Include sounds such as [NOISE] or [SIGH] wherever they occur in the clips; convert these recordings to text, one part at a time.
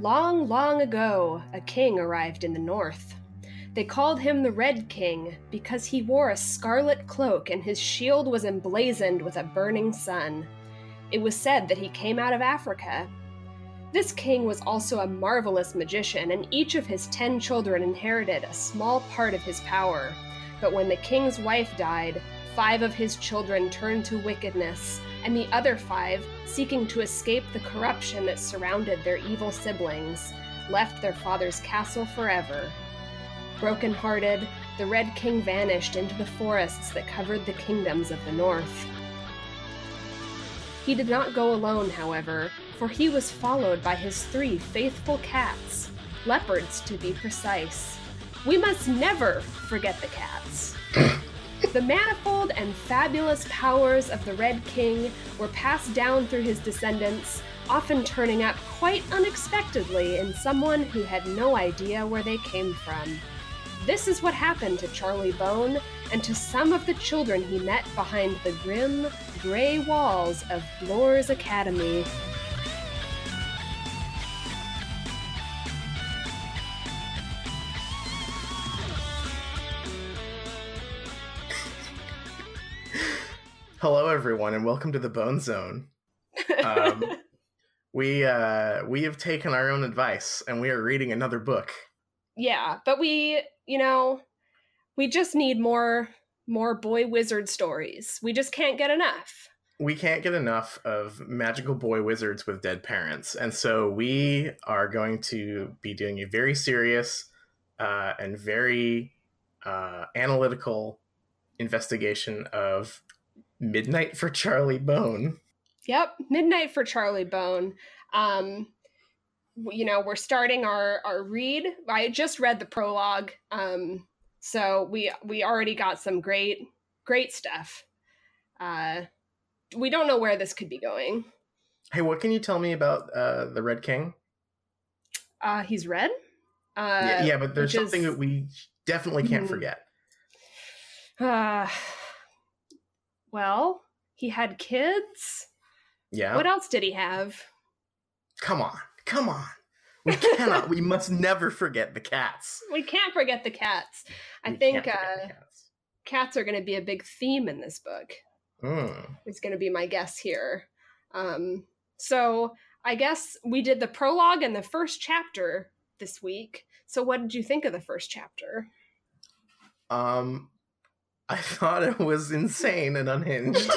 Long, long ago, a king arrived in the north. They called him the Red King because he wore a scarlet cloak and his shield was emblazoned with a burning sun. It was said that he came out of Africa. This king was also a marvelous magician, and each of his ten children inherited a small part of his power. But when the king's wife died, five of his children turned to wickedness, and the other five, seeking to escape the corruption that surrounded their evil siblings, left their father's castle forever. Broken-hearted, the Red King vanished into the forests that covered the kingdoms of the north. He did not go alone, however, for he was followed by his three faithful cats, leopards to be precise. We must never forget the cats. [CLEARS THROAT] the manifold and fabulous powers of the Red King were passed down through his descendants, often turning up quite unexpectedly in someone who had no idea where they came from. This is what happened to Charlie Bone and to some of the children he met behind the grim, gray walls of Bloor's Academy. Hello, everyone, and welcome to the Bone Zone. Um, [LAUGHS] we uh, we have taken our own advice, and we are reading another book. yeah, but we, you know, we just need more more boy wizard stories. We just can't get enough. We can't get enough of magical boy wizards with dead parents, and so we are going to be doing a very serious uh, and very uh, analytical investigation of Midnight for Charlie Bone. Yep, midnight for Charlie Bone. Um, you know, we're starting our our read. I just read the prologue, um, so we we already got some great great stuff. Uh, we don't know where this could be going. Hey, what can you tell me about uh, the Red King? Uh, he's red. Uh, yeah, yeah, but there's something is- that we definitely can't Mhm. forget. Uh, well, he had kids. Yeah. What else did he have? Come on, come on. We [LAUGHS] cannot. we must never forget the cats. We can't forget the cats. I We think uh, cats. cats are going to be a big theme in this book. Mm. is going to be my guess here. Um, so I guess we did the prologue and the first chapter this week. So what did you think of the first chapter? Um, I thought it was insane and unhinged.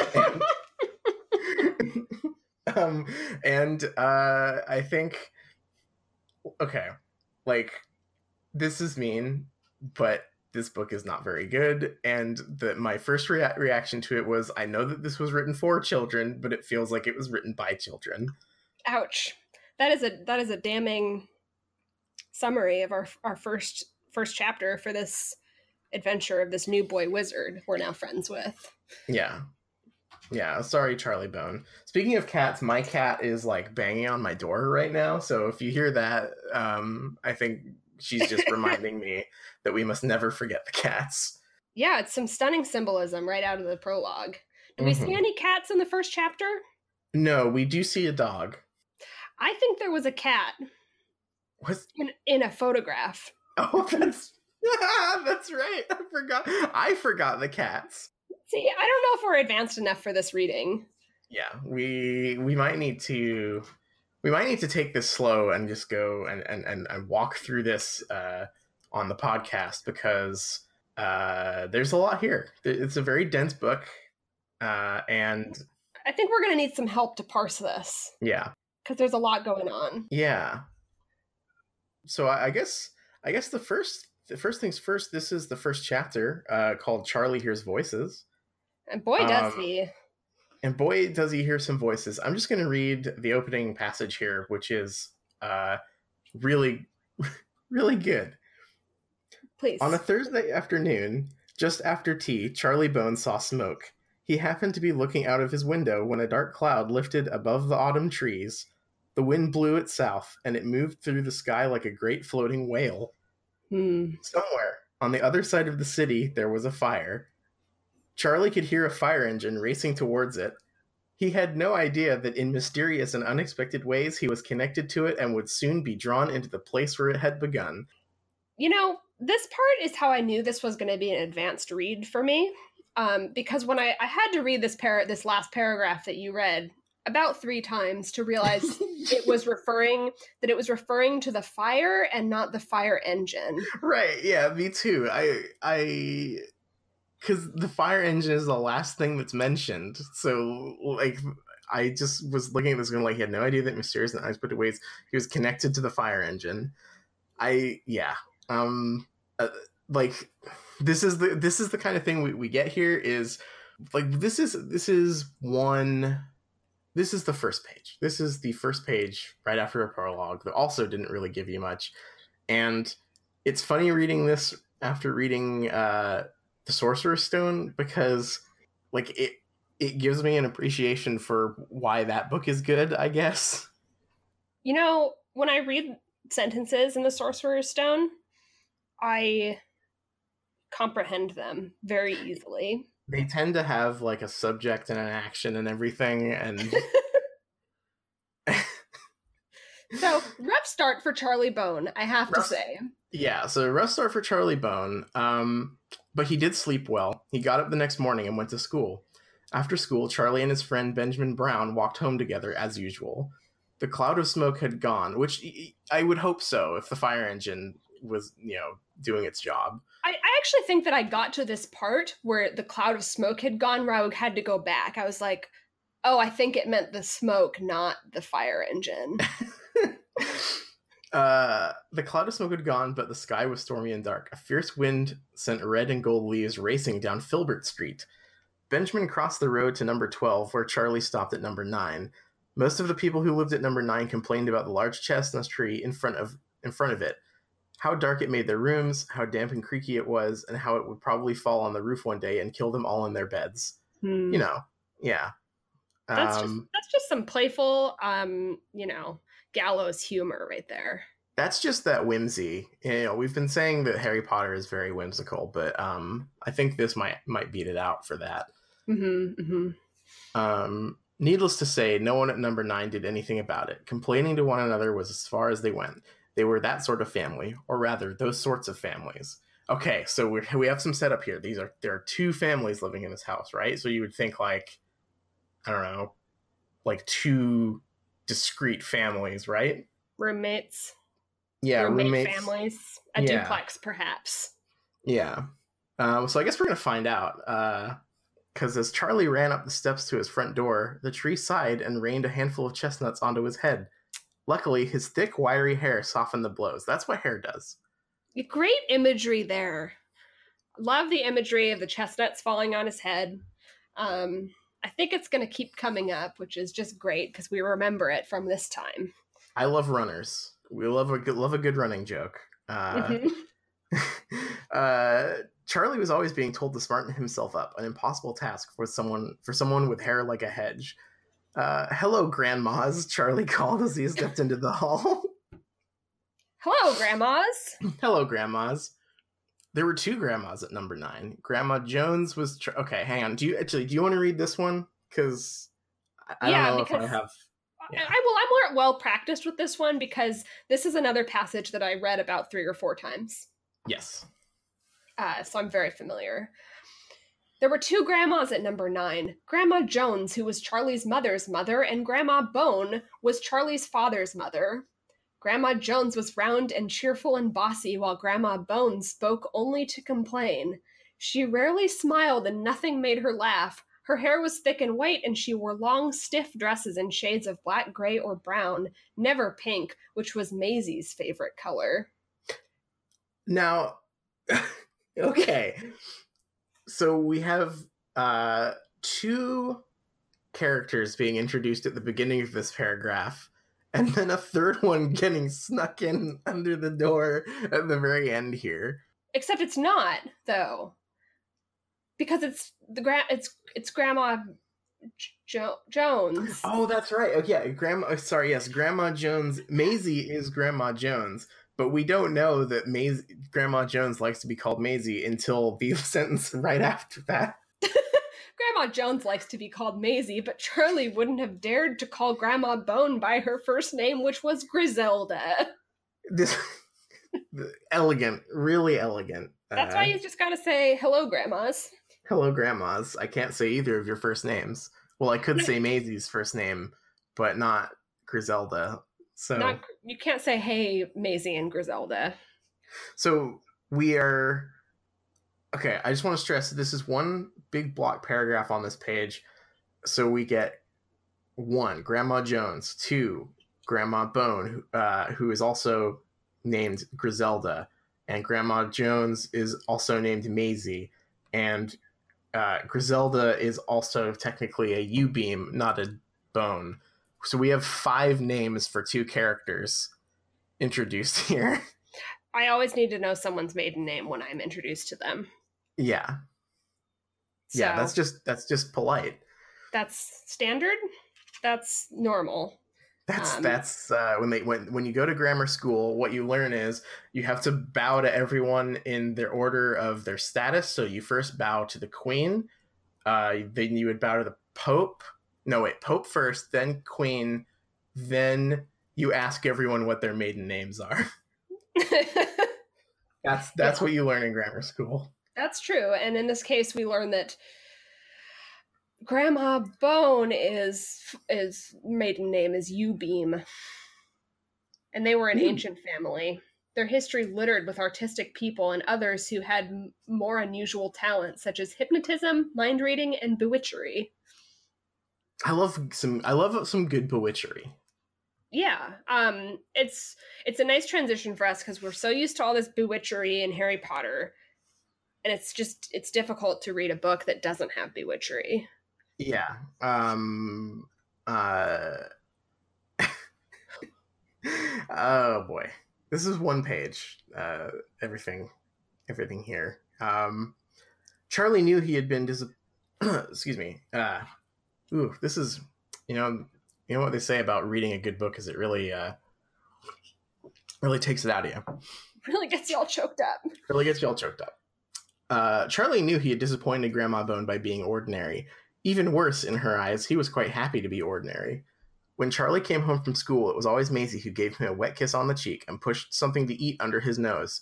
[LAUGHS] um, and uh, I think, okay, like this is mean, but this book is not very good. And the my first rea- reaction to it was, I know that this was written for children, but it feels like it was written by children. Ouch. That is a that is a damning summary of our our first first chapter for this adventure of this new boy wizard we're now friends with. Yeah. Yeah, sorry, Charlie Bone. Speaking of cats, my cat is like banging on my door right now. So if you hear that, um, I think she's just [LAUGHS] reminding me that we must never forget the cats. Yeah, it's some stunning symbolism right out of the prologue. Did we see Mhm. any cats in the first chapter? No, we do see a dog. I think there was a cat Was in, in a photograph. [LAUGHS] oh that's [LAUGHS] that's right. I forgot I forgot the cats. See, I don't know if we're advanced enough for this reading. Yeah, we we might need to we might need to take this slow and just go and and, and, and walk through this uh, on the podcast because uh, there's a lot here. It's a very dense book, uh, and I think we're going to need some help to parse this yeah, because there's a lot going on. yeah. So I, I guess I guess the first the first things first. This is the first chapter uh, called Charlie hears voices. And boy, does Um, he. And boy, does he hear some voices. I'm just going to read the opening passage here, which is uh, really, [LAUGHS] really good. Please. On a Thursday afternoon, just after tea, Charlie Bone saw smoke. He happened to be looking out of his window when a dark cloud lifted above the autumn trees. The wind blew it south, and it moved through the sky like a great floating whale. Hmm. Somewhere on the other side of the city, there was a fire. Charlie could hear a fire engine racing towards it. He had no idea that in mysterious and unexpected ways he was connected to it and would soon be drawn into the place where it had begun. You know, this part is how I knew this was going to be an advanced read for me. Um, because when I, I had to read this par- this last paragraph that you read about three times to realize [LAUGHS] it was referring that it was referring to the fire and not the fire engine. Right. Yeah. Me too. I I because the fire engine is the last thing that's mentioned. So like I just was looking at this going like he had no idea that mysterious and unexpected ways he was connected to the fire engine. I yeah. Um. Uh, like this is the this is the kind of thing we, we get here is like this is this is one this is the first page. This is the first page right after a prologue that also didn't really give you much. And it's funny reading this after reading uh the sorcerer's stone because like it it gives me an appreciation for why that book is good i guess. You know when i read sentences in the sorcerer's stone i comprehend them very easily. They tend to have like a subject and an action and everything and [LAUGHS] So, rough start for Charlie Bone, I have rough, to say. Yeah, so rough start for Charlie Bone. Um, but he did sleep well. He got up the next morning and went to school. After school, Charlie and his friend Benjamin Brown walked home together as usual. The cloud of smoke had gone, which I would hope so if the fire engine was, you know, doing its job. Actually think that I got to this part where the cloud of smoke had gone where I had to go back. I was like, oh, I think it meant the smoke, not the fire engine. [LAUGHS] [LAUGHS] uh, the cloud of smoke had gone, but the sky was stormy and dark. A fierce wind sent red and gold leaves racing down Filbert Street. Benjamin crossed the road to number 12, where Charlie stopped at number 9. Most of the people who lived at number 9 complained about the large chestnut tree in front of in front of it, how dark it made their rooms, how damp and creaky it was, and how it would probably fall on the roof one day and kill them all in their beds. Hmm. You know, yeah. That's um, just that's just some playful, um, you know, gallows humor right there. That's just that whimsy. You know, we've been saying that Harry Potter is very whimsical, but um, I think this might might beat it out for that. Mm-hmm, mm-hmm. Um, needless to say, no one at number nine did anything about it. Complaining to one another was as far as they went. They were that sort of family, or rather, those sorts of families. Okay, so we we have some setup here. These are there are two families living in this house, right? So you would think like, I don't know, like two discrete families, right? Roommates. Yeah, roommate roommates. families. A yeah. duplex, perhaps. Yeah. Um, so I guess we're gonna find out. Because uh, as Charlie ran up the steps to his front door, the tree sighed and rained a handful of chestnuts onto his head. Luckily, his thick, wiry hair softened the blows. That's what hair does. Great imagery there. Love the imagery of the chestnuts falling on his head. Um, I think it's going to keep coming up, which is just great because we remember it from this time. I love runners. We love a good, love a good running joke. Uh, mm-hmm. [LAUGHS] uh, Charlie was always being told to smarten himself up, an impossible task for someone for someone with hair like a hedge. Uh, hello, grandmas, [LAUGHS] Charlie called as he stepped into the hall. Hello, grandmas. [CLEARS THROAT] hello, grandmas. There were two grandmas at number nine. Grandma Jones was tr- okay. Hang on. Do you actually do you want to read this one? Because I, yeah, don't know if I have. Yeah. I, I will. I'm more well practiced with this one because this is another passage that I read about three or four times. Yes. Uh, so I'm very familiar. There were two grandmas at number nine Grandma Jones, who was Charlie's mother's mother, and Grandma Bone was Charlie's father's mother. Grandma Jones was round and cheerful and bossy, while Grandma Bone spoke only to complain. She rarely smiled, and nothing made her laugh. Her hair was thick and white, and she wore long, stiff dresses in shades of black, gray, or brown, never pink, which was Maisie's favorite color. Now, [LAUGHS] okay so we have uh, two characters being introduced at the beginning of this paragraph, and then a third one getting snuck in under the door at the very end here. Except it's not though, because it's the gra- it's it's Grandma jo- Jones. Oh, that's right. Oh, yeah, Grandma. Sorry, yes, Grandma Jones. Maisie is Grandma Jones, but we don't know that Maisie, Grandma Jones likes to be called Maisie until the [LAUGHS] sentence right after that. [LAUGHS] Grandma Jones likes to be called Maisie, but Charlie wouldn't have dared to call Grandma Bone by her first name, which was Griselda. This [LAUGHS] elegant, really elegant. That's uh, why you just gotta say hello, grandmas. Hello, grandmas. I can't say either of your first names. Well, I could say Maisie's first name, but not Griselda. So not, you can't say hey Maisie and Griselda. So we are okay. I just want to stress that this is one big block paragraph on this page. So we get one Grandma Jones, two Grandma Bone, uh, who is also named Griselda, and Grandma Jones is also named Maisie, and uh, Griselda is also technically a Yewbeam, not a bone. So we have five names for two characters introduced [LAUGHS] here. I always need to know someone's maiden name when I'm introduced to them. Yeah. So, yeah, that's just that's just polite. That's standard. That's normal. That's um, that's uh, when they when when you go to grammar school, what you learn is you have to bow to everyone in their order of their status. So you first bow to the queen, uh, then you would bow to the pope. No, wait, pope first, then queen, then you ask everyone what their maiden names are. [LAUGHS] that's that's yeah. what you learn in grammar school. That's true, and in this case, we learn that Grandma Bone is is maiden name is Yewbeam, and they were an mm. ancient family. Their history littered with artistic people and others who had m- more unusual talents, such as hypnotism, mind reading, and bewitchery. I love some. I love some good bewitchery. Yeah, um, it's it's a nice transition for us because we're so used to all this bewitchery in Harry Potter, and it's just it's difficult to read a book that doesn't have bewitchery. Yeah. Um uh [LAUGHS] Oh boy. This is one page. Uh everything everything here. Um Charlie knew he had been dis- [CLEARS THROAT] excuse me. Uh ooh, this is you know, you know what they say about reading a good book is it really uh really takes it out of you. [LAUGHS] Really gets you all choked up. Really gets you all choked up. Uh, Charlie knew he had disappointed Grandma Bone by being ordinary, even worse, in her eyes, he was quite happy to be ordinary. When Charlie came home from school, it was always Maisie who gave him a wet kiss on the cheek and pushed something to eat under his nose.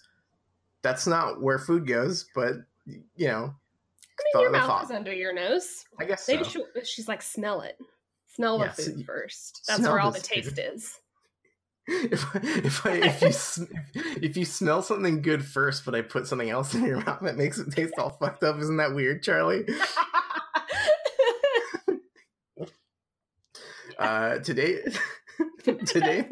That's not where food goes, but you know. I mean, your mouth thought. is under your nose. I guess maybe so. she, she's like, smell it, smell the food first. That's where all the taste food. [LAUGHS] is. If, if, I, if you [LAUGHS] if you smell something good first, but I put something else in your mouth that makes it taste all fucked up, isn't that weird, Charlie? [LAUGHS] Uh, today, today.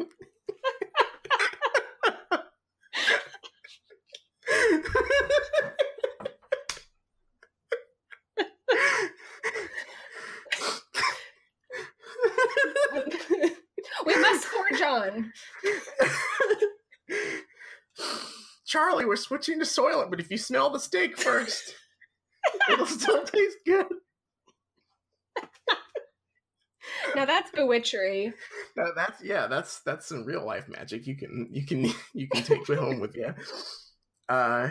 we must forge on. Charlie, we're switching to Soylent, but if you smell the steak first, [LAUGHS] it'll still taste good now that's bewitchery. that's yeah, that's that's some real life magic. You can you can you can take it home with you. Uh,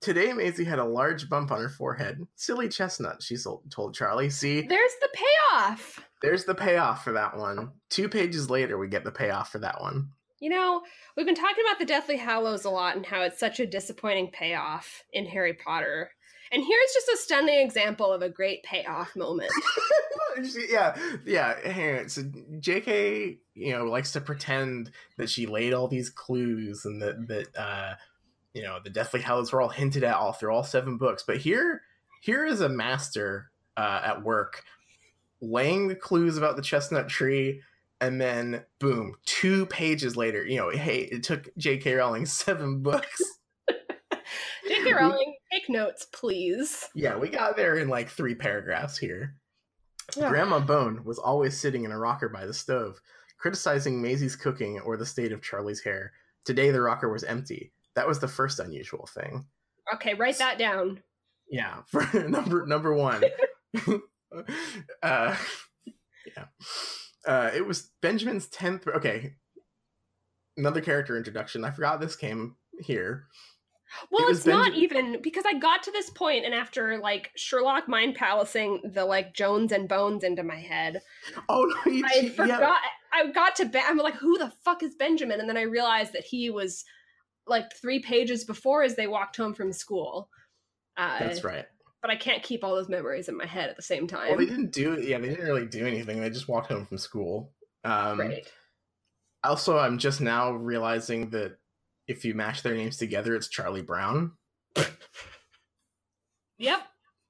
today Maisie had a large bump on her forehead. Silly chestnut, she told Charlie. See, there's the payoff. There's the payoff for that one. Two pages later, we get the payoff for that one. You know, we've been talking about the Deathly Hallows a lot and how it's such a disappointing payoff in Harry Potter. And here's just a stunning example of a great payoff moment. [LAUGHS] [LAUGHS] yeah, yeah. Hang on. So J.K. you know likes to pretend that she laid all these clues and that that uh, you know the Deathly Hallows were all hinted at all through all seven books. But here, here is a master uh, at work laying the clues about the chestnut tree and then boom two pages later you know hey it took j.k rowling seven [LAUGHS] books j.k rowling take notes please yeah we got there in like three paragraphs here yeah. Grandma Bone was always sitting in a rocker by the stove, criticizing Maisie's cooking or the state of Charlie's hair. Today, the rocker was empty. That was the first unusual thing. Okay, write that down. Yeah, [LAUGHS] for number number one. [LAUGHS] uh, yeah, uh, it was Benjamin's tenth. Okay, another character introduction. I forgot this came here. Well, It it's not even because I got to this point and after like Sherlock mind palacing the like Jones and Bones into my head, Oh no, you, I yeah, forgot. I got to. Ben- I'm like, who the fuck is Benjamin? And then I realized that he was like three pages before as they walked home from school. Uh, that's right. But I can't keep all those memories in my head at the same time. Well, they didn't do yeah, they didn't really do anything. They just walked home from school. Um, right. Also, I'm just now realizing that if you match their names together, it's Charlie Brown. Yep.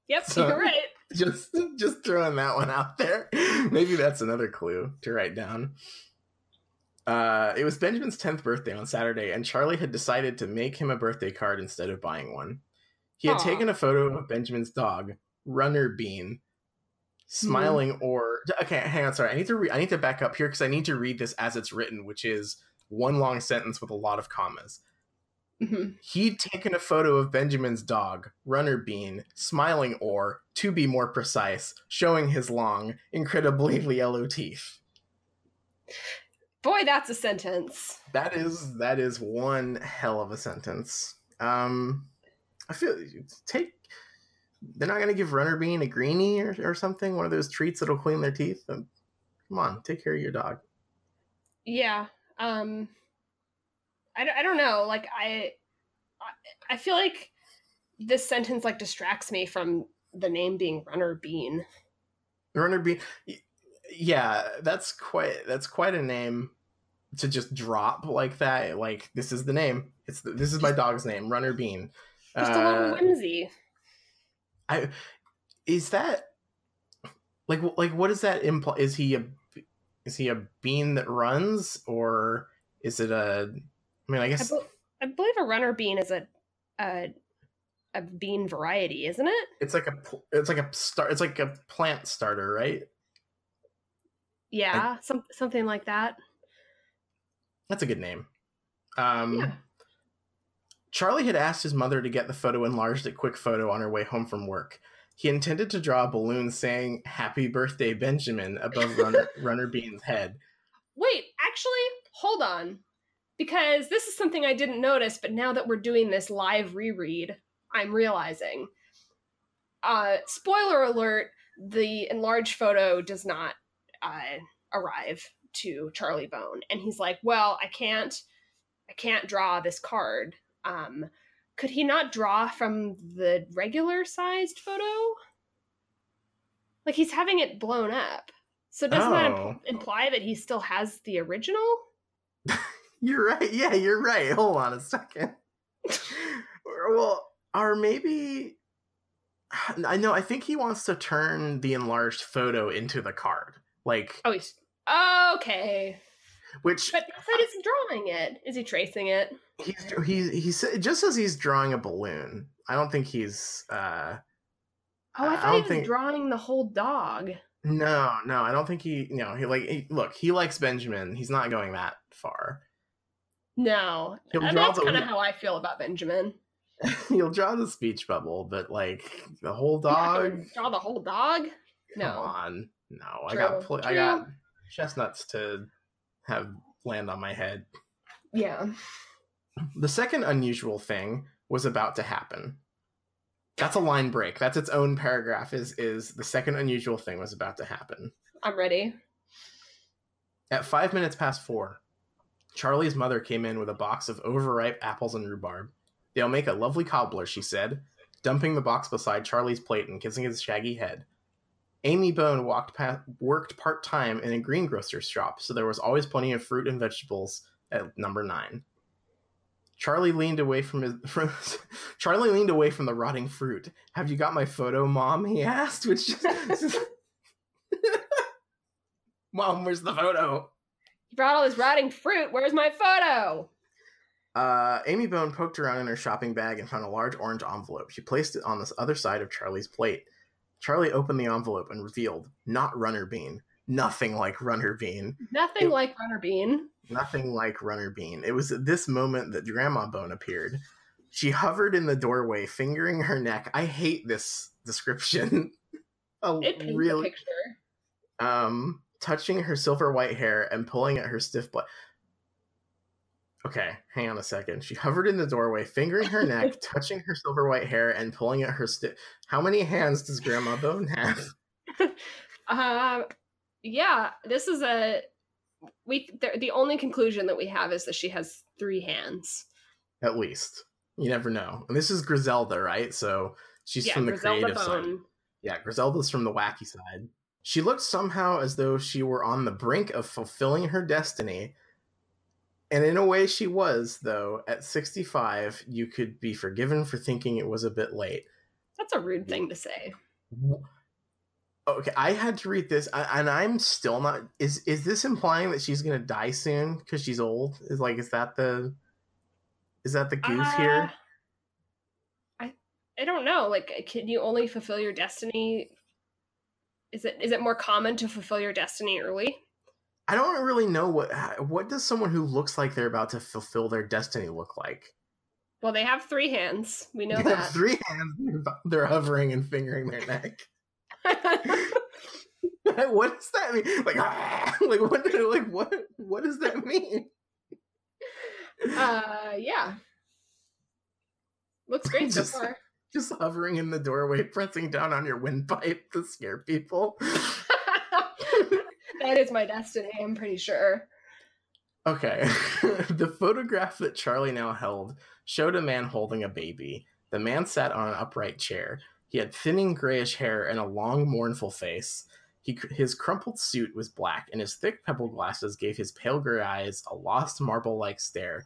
Yep. So- you're right. [LAUGHS] just just throwing that one out there. [LAUGHS] Maybe that's another clue to write down. Uh, it was Benjamin's 10th birthday on Saturday, and Charlie had decided to make him a birthday card instead of buying one. He had Aw. taken a photo of Benjamin's dog, Runner Bean, smiling or okay, hang on, sorry. I need to re- I need to back up here because I need to read this as it's written, which is one long sentence with a lot of commas. hmm He'd taken a photo of Benjamin's dog, Runner Bean, smiling or, to be more precise, showing his long, incredibly [LAUGHS] yellow teeth. Boy, that's a sentence. That is that is one hell of a sentence. Um I feel take they're not gonna give Runner Bean a greenie or, or something, one of those treats that'll clean their teeth. Um, come on, take care of your dog. Yeah. Um. I, don't- I don't know. Like I, I- I feel like this sentence like distracts me from the name being Runner Bean. Runner Bean yeah, that's quite that's quite a name to just drop like that. Like this is the name. It's the, this is my dog's name, Runner Bean. Just a little Uh, whimsy. I is that like like what does that imply? Is he a is he a bean that runs or is it a? I mean, I I, guess I believe a runner bean is a, a a bean variety, isn't it? it's like a it's like a start it's like a plant starter, right? Yeah, some something like that. That's a good name. Um, Yeah. Charlie had asked his mother to get the photo enlarged at Quick Photo on her way home from work. He intended to draw a balloon saying "Happy Birthday, Benjamin" above [LAUGHS] Runner, Runner Bean's head. Wait, actually, hold on. Because this is something I didn't notice, but now that we're doing this live reread, I'm realizing. Uh, spoiler alert, the enlarged photo does not uh, arrive to Charlie Bone. And he's like, Well, I can't I can't draw this card. Um, could he not draw from the regular sized photo? Like he's having it blown up. So doesn't that Oh. imp- imply that he still has the original? [LAUGHS] You're right. Yeah, you're right. Hold on a second. [LAUGHS] Well, or maybe [SIGHS] I know. I think he wants to turn the enlarged photo into the card, like Oh, he's okay. which But he's drawing it. Is he tracing it? He's he he said just as he's drawing a balloon. I don't think he's. uh Oh, I I thought don't he was think- drawing the whole dog. No, no, I don't think he. You know, he like he, look. He likes Benjamin. He's not going that far. No, and that's kind of how I feel about Benjamin. [LAUGHS] He'll draw the speech bubble, but like the whole dog. draw the whole dog. Come No. on, no. I got pl- I got chestnuts to have land on my head. Yeah. The second unusual thing was about to happen. That's a line break. That's its own paragraph. Is is the second unusual thing was about to happen. I'm ready. At five minutes past four, Charlie's mother came in with a box of overripe apples and rhubarb. They'll make a lovely cobbler, she said, dumping the box beside Charlie's plate and kissing his shaggy head. Amy Bone walked past, worked part time in a greengrocer's shop, so there was always plenty of fruit and vegetables at number nine. Charlie leaned away from his. [LAUGHS] From, Charlie leaned away from the rotting fruit. Have you got my photo, Mom? He asked, which just. [LAUGHS] Mom, where's the photo? He brought all his rotting fruit. Where's my photo? Uh, Amy Bone poked around in her shopping bag and found a large orange envelope. She placed it on the other side of Charlie's plate. Charlie opened the envelope and revealed not Runner Bean. Nothing like Runner Bean. Nothing It- like Runner Bean. Nothing like Runner Bean. It was at this moment that Grandma Bone appeared. She hovered in the doorway, fingering her neck. I hate this description. [LAUGHS] a It paints real a picture. um touching her silver white hair and pulling at her stiff butt. Okay, hang on a second. She hovered in the doorway, fingering her neck, [LAUGHS] touching her silver white hair, and pulling at her stick. How many hands does Grandma Bone have? [LAUGHS] uh, yeah, this is a we. The, the only conclusion that we have is that she has three hands. At least you never know. And this is Griselda, right? So she's yeah, from the Griselda creative Bone. side. Yeah, Griselda's from the wacky side. She looked somehow as though she were on the brink of fulfilling her destiny and in a way, she was, though. At 65, you could be forgiven for thinking it was a bit late. That's a rude thing to say. Okay, I had to read this, and I'm still not. Is is this implying that she's gonna die soon because she's old? Is like, is that the, is that the goose uh, here? I I don't know. Like, can you only fulfill your destiny? Is it is it more common to fulfill your destiny early? I don't really know what what does someone who looks like they're about to fulfill their destiny look like. Well, they have three hands. We know they that. three hands. They're hovering and fingering their neck. [LAUGHS] what does that mean? Like, ah, [LAUGHS] like what? Like what? What does that mean? Uh, yeah. Looks great just, so far. Just hovering in the doorway, pressing down on your windpipe to scare people [LAUGHS] that is my destiny, I'm pretty sure. Okay. the photograph that Charlie now held showed a man holding a baby. The man sat on an upright chair. He had thinning grayish hair and a long, mournful face. He, his crumpled suit was black, and his thick pebble glasses gave his pale gray eyes a lost marble like stare.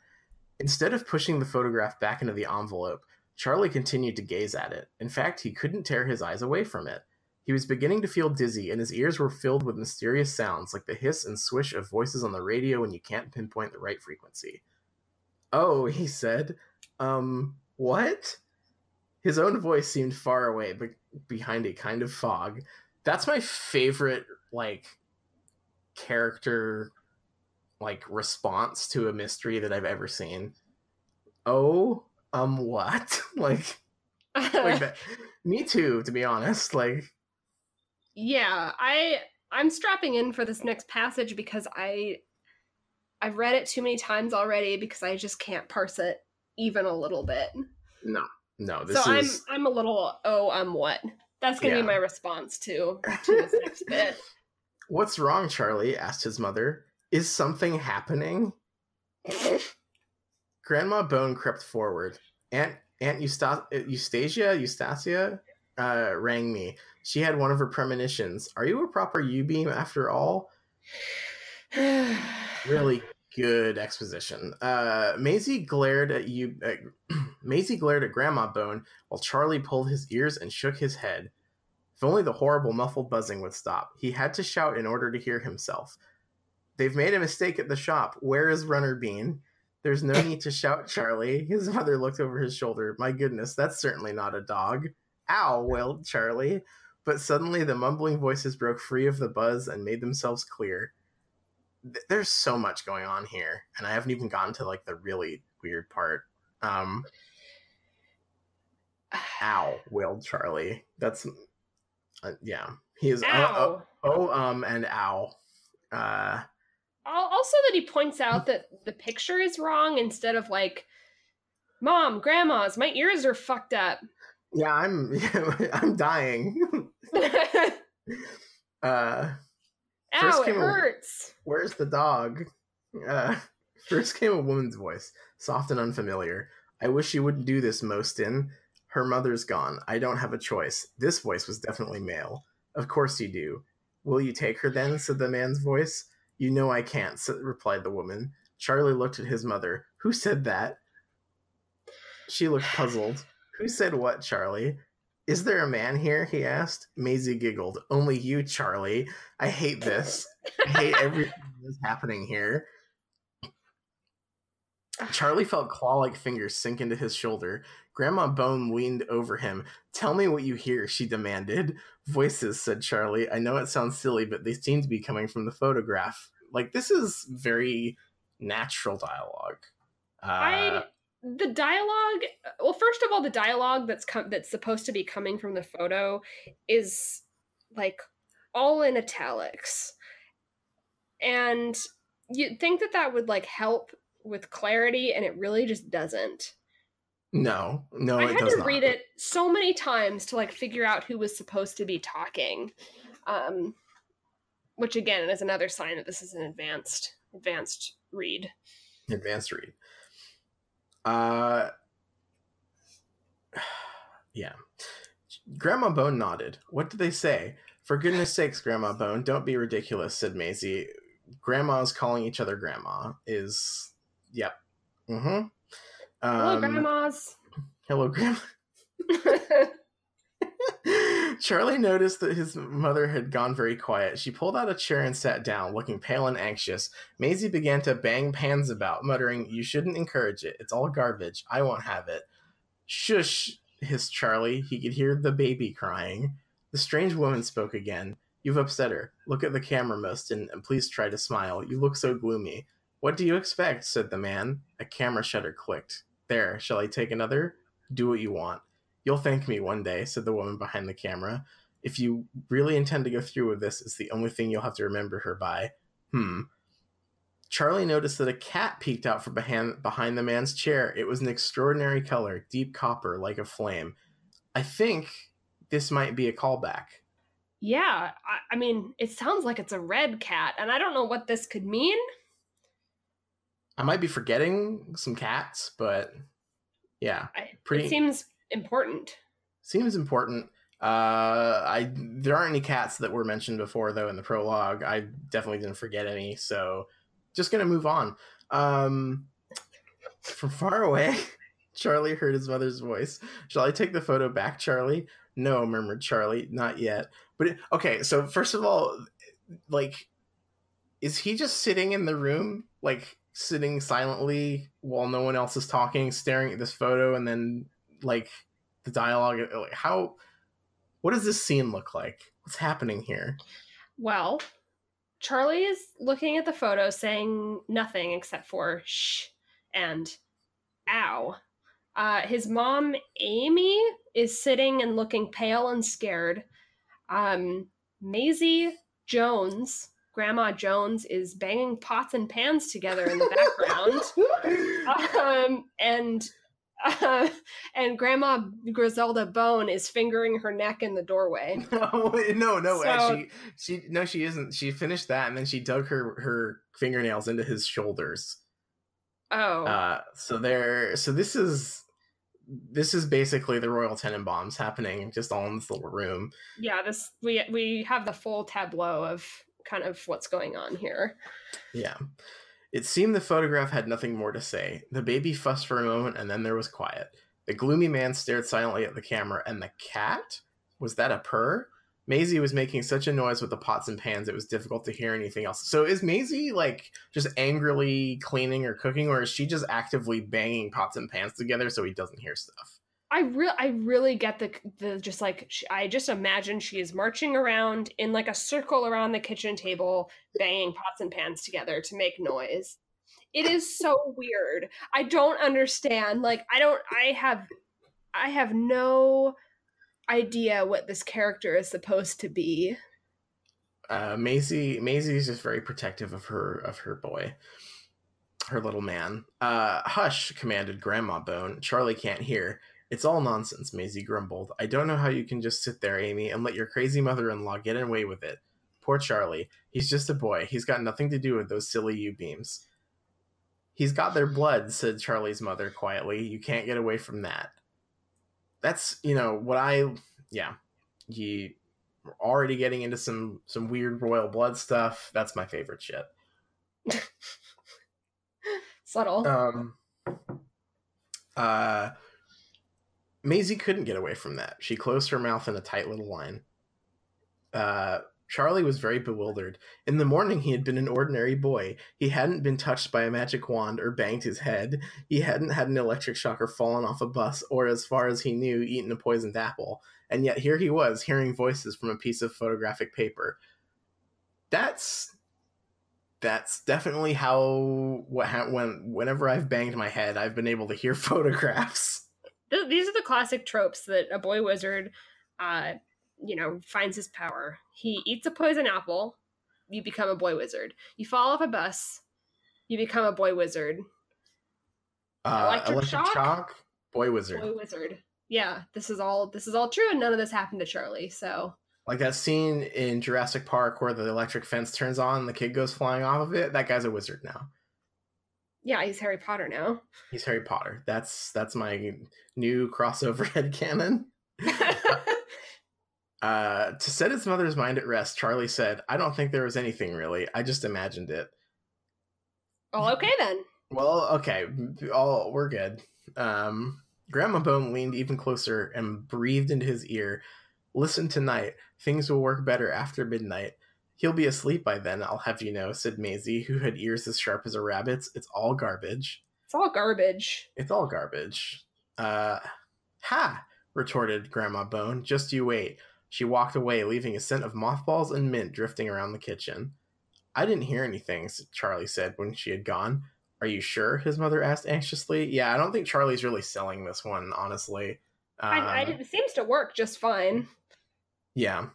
Instead of pushing the photograph back into the envelope, Charlie continued to gaze at it. In fact, he couldn't tear his eyes away from it. He was beginning to feel dizzy, and his ears were filled with mysterious sounds like the hiss and swish of voices on the radio when you can't pinpoint the right frequency. Oh, he said. Um, what? His own voice seemed far away, but behind a kind of fog. That's my favorite, like, character, like, response to a mystery that I've ever seen. Oh, um, what? [LAUGHS] like, like that. [LAUGHS] Me too, to be honest. Like, yeah, I I'm strapping in for this next passage because I I've read it too many times already because I just can't parse it even a little bit. No. No, this so is... I'm I'm a little oh I'm what? That's gonna yeah. be my response to to this next [LAUGHS] bit. What's wrong, Charlie? asked his mother. Is something happening? [LAUGHS] Grandma Bone crept forward. Aunt Aunt Eusta- Eustasia Eustacia uh, rang me. She had one of her premonitions. Are you a proper Yewbeam after all? [SIGHS] really good exposition. Uh, Maisie glared at you. Uh, Maisie glared at Grandma Bone while Charlie pulled his ears and shook his head. If only the horrible muffled buzzing would stop. He had to shout in order to hear himself. They've made a mistake at the shop. Where is Runner Bean? There's no need to shout, Charlie. His mother looked over his shoulder. My goodness, that's certainly not a dog. Ow, wailed Charlie. But suddenly the mumbling voices broke free of the buzz and made themselves clear. There's so much going on here, and I haven't even gotten to like the really weird part. Um, ow, [SIGHS] wailed Charlie. That's uh, yeah. He is oh, oh, oh um and ow. Uh, also that he points out that the picture is wrong instead of like, "Mom, grandma's, my ears are fucked up." Yeah, I'm [LAUGHS] I'm dying. [LAUGHS] [LAUGHS] uh Ow, it hurts. A, where's the dog? Uh first came a woman's voice, soft and unfamiliar. I wish you wouldn't do this, Mostyn. Her mother's gone. I don't have a choice. This voice was definitely male. Of course you do. Will you take her then? said the man's voice. You know I can't, replied the woman. Charlie looked at his mother. Who said that? She looked puzzled. Who said what, Charlie? Is there a man here? he asked. Maisie giggled. Only you, Charlie. I hate this. I hate everything [LAUGHS] that's happening here. Charlie felt claw like fingers sink into his shoulder. Grandma Bone leaned over him. Tell me what you hear, she demanded. Voices, said Charlie. I know it sounds silly, but they seem to be coming from the photograph. Like, this is very natural dialogue. Uh, I the dialogue well first of all the dialogue that's com- that's supposed to be coming from the photo is like all in italics and you'd think that that would like help with clarity, and it really just doesn't. No, no, I had to not. read it so many times to like figure out who was supposed to be talking. Um, which again is another sign that this is an advanced advanced read. Advanced read. Uh, [SIGHS] yeah. Grandma Bone nodded. What did they say? For goodness sakes, Grandma Bone, don't be ridiculous, said Maisie. Grandmas calling each other grandma is, yep. Mm-hmm. Hello, Um, grandmas. Hello, grandma. [LAUGHS] [LAUGHS] Charlie noticed that his mother had gone very quiet. She pulled out a chair and sat down, looking pale and anxious. Maisie began to bang pans about, muttering, You shouldn't encourage it. It's all garbage. I won't have it. Shush, hissed Charlie. He could hear the baby crying. The strange woman spoke again. You've upset her. Look at the camera, Mostyn, and please try to smile. You look so gloomy. What do you expect? said the man. A camera shutter clicked. There, shall I take another? Do what you want. You'll thank me one day, said the woman behind the camera. If you really intend to go through with this, it's the only thing you'll have to remember her by. Hmm. Charlie noticed that a cat peeked out from behind, behind the man's chair. It was an extraordinary color, deep copper, like a flame. I think this might be a callback. yeah, I, I mean, it sounds like it's a red cat, and I don't know what this could mean. I might be forgetting some cats, but yeah, Pretty- It seems important. seems important. Uh, I there aren't any cats that were mentioned before though in the prologue. I definitely didn't forget any, so just gonna move on. Um, from far [LAUGHS] away, Charlie heard his mother's voice. Shall I take the photo back, Charlie? No, murmured Charlie. Not yet. But it, okay, so first of all, like, is he just sitting in the room, like sitting silently while no one else is talking, staring at this photo, and then like the dialogue? Like, how? What does this scene look like? What's happening here? Well, Charlie is looking at the photo saying nothing except for shh and ow. Uh, his mom, Amy, is sitting and looking pale and scared. Um, Maisie Jones, Grandma Jones, is banging pots and pans together in the [LAUGHS] background. um, and uh, and Grandma Griselda Bone is fingering her neck in the doorway. [LAUGHS] no, no, no. So- actually, she no, she isn't. She finished that, and then she dug her her fingernails into his shoulders. Oh, Uh, so there. So this is this is basically the Royal Tenenbaums happening just all in this little room. yeah. This we we have the full tableau of kind of what's going on here. Yeah. It seemed the photograph had nothing more to say. The baby fussed for a moment, and then there was quiet. The gloomy man stared silently at the camera, and the cat? Was that a purr? Maisie was making such a noise with the pots and pans it was difficult to hear anything else. So is Maisie like just angrily cleaning or cooking, or is she just actively banging pots and pans together so he doesn't hear stuff? I real I really get the the just like sh I just imagine she is marching around in like a circle around the kitchen table, banging pots and pans together to make noise. It is so weird. I don't understand. Like I don't. I have. I have no idea what this character is supposed to be. uh, Maisie Maisie is just very protective of her of her boy, her little man. Uh, hush, commanded Grandma Bone. Charlie can't hear. It's all nonsense, Maisie grumbled. I don't know how you can just sit there, Amy, and let your crazy mother-in-law get away with it. Poor Charlie. He's just a boy. He's got nothing to do with those silly Yewbeams. He's got their blood, said Charlie's mother quietly. You can't get away from that. That's you know what I yeah. You we're already getting into some some weird royal blood stuff. That's my favorite shit. [LAUGHS] Subtle. Um uh Maisie couldn't get away from that. She closed her mouth in a tight little line. Uh Charlie was very bewildered. In the morning, he had been an ordinary boy. He hadn't been touched by a magic wand or banged his head. He hadn't had an electric shock or fallen off a bus or, as far as he knew, eaten a poisoned apple. And yet here he was, hearing voices from a piece of photographic paper. That's that's definitely how what ha- when whenever I've banged my head, I've been able to hear [LAUGHS] photographs. Th- these are the classic tropes that a boy wizard uh you know finds his power he eats a poison apple you become a boy wizard you fall off a bus you become a boy wizard Uh, Electric electric shock? shock, boy wizard. Boy wizard. Yeah, this is all this is all true, and none of this happened to Charlie. So Like that scene in Jurassic Park where the electric fence turns on and the kid goes flying off of it. That guy's a wizard now. Yeah, he's Harry Potter now. He's Harry Potter. That's that's my new crossover [LAUGHS] head canon. [LAUGHS] Uh, to set his mother's mind at rest, Charlie said, I don't think there was anything really. I just imagined it. well, okay then. Well, okay, all we're good. Um, Grandma Bone leaned even closer and breathed into his ear. Listen tonight. Things will work better after midnight. He'll be asleep by then, I'll have you know, said Maisie, who had ears as sharp as a rabbit's. It's all garbage. It's all garbage. It's all garbage. Uh, ha! retorted Grandma Bone. Just you wait. She walked away, leaving a scent of mothballs and mint drifting around the kitchen. I didn't hear anything, Charlie said when she had gone. Are you sure? His mother asked anxiously. Yeah, I don't think Charlie's really selling this one, honestly. Um, I, I, it seems to work just fine. yeah.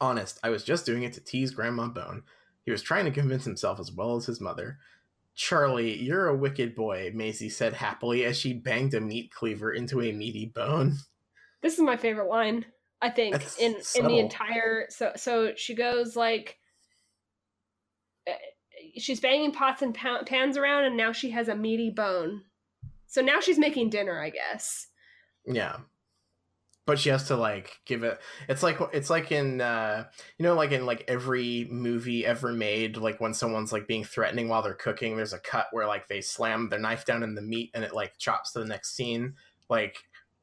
Honest, I was just doing it to tease Grandma Bone. He was trying to convince himself as well as his mother. Charlie, you're a wicked boy, Maisie said happily as she banged a meat cleaver into a meaty bone. This is my favorite line. I think That's in in the entire so so she goes like uh, she's banging pots and pans around, and now she has a meaty bone. So now she's making dinner, I guess. Yeah. But she has to like give it it's like it's like in uh you know like in like every movie ever made like when someone's like being threatening while they're cooking there's a cut where like they slam their knife down in the meat and it like chops to the next scene. Like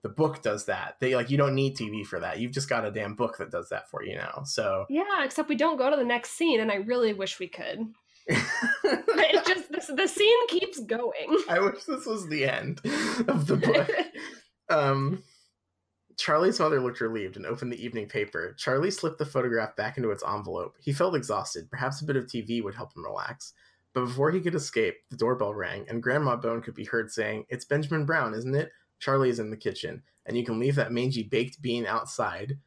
the book does that. They like you don't need tv for that. You've just got a damn book that does that for you now. So Yeah, except we don't go to the next scene, and I really wish we could. [LAUGHS] It just this, the scene keeps going. i wish this was the end of the book. [LAUGHS] Um, Charlie's mother looked relieved and opened the evening paper. Charlie slipped the photograph back into its envelope. He felt exhausted. Perhaps a bit of TV would help him relax. But before he could escape, the doorbell rang, and Grandma Bone could be heard saying, It's Benjamin Brown, isn't it? Charlie is in the kitchen, and you can leave that mangy baked bean outside.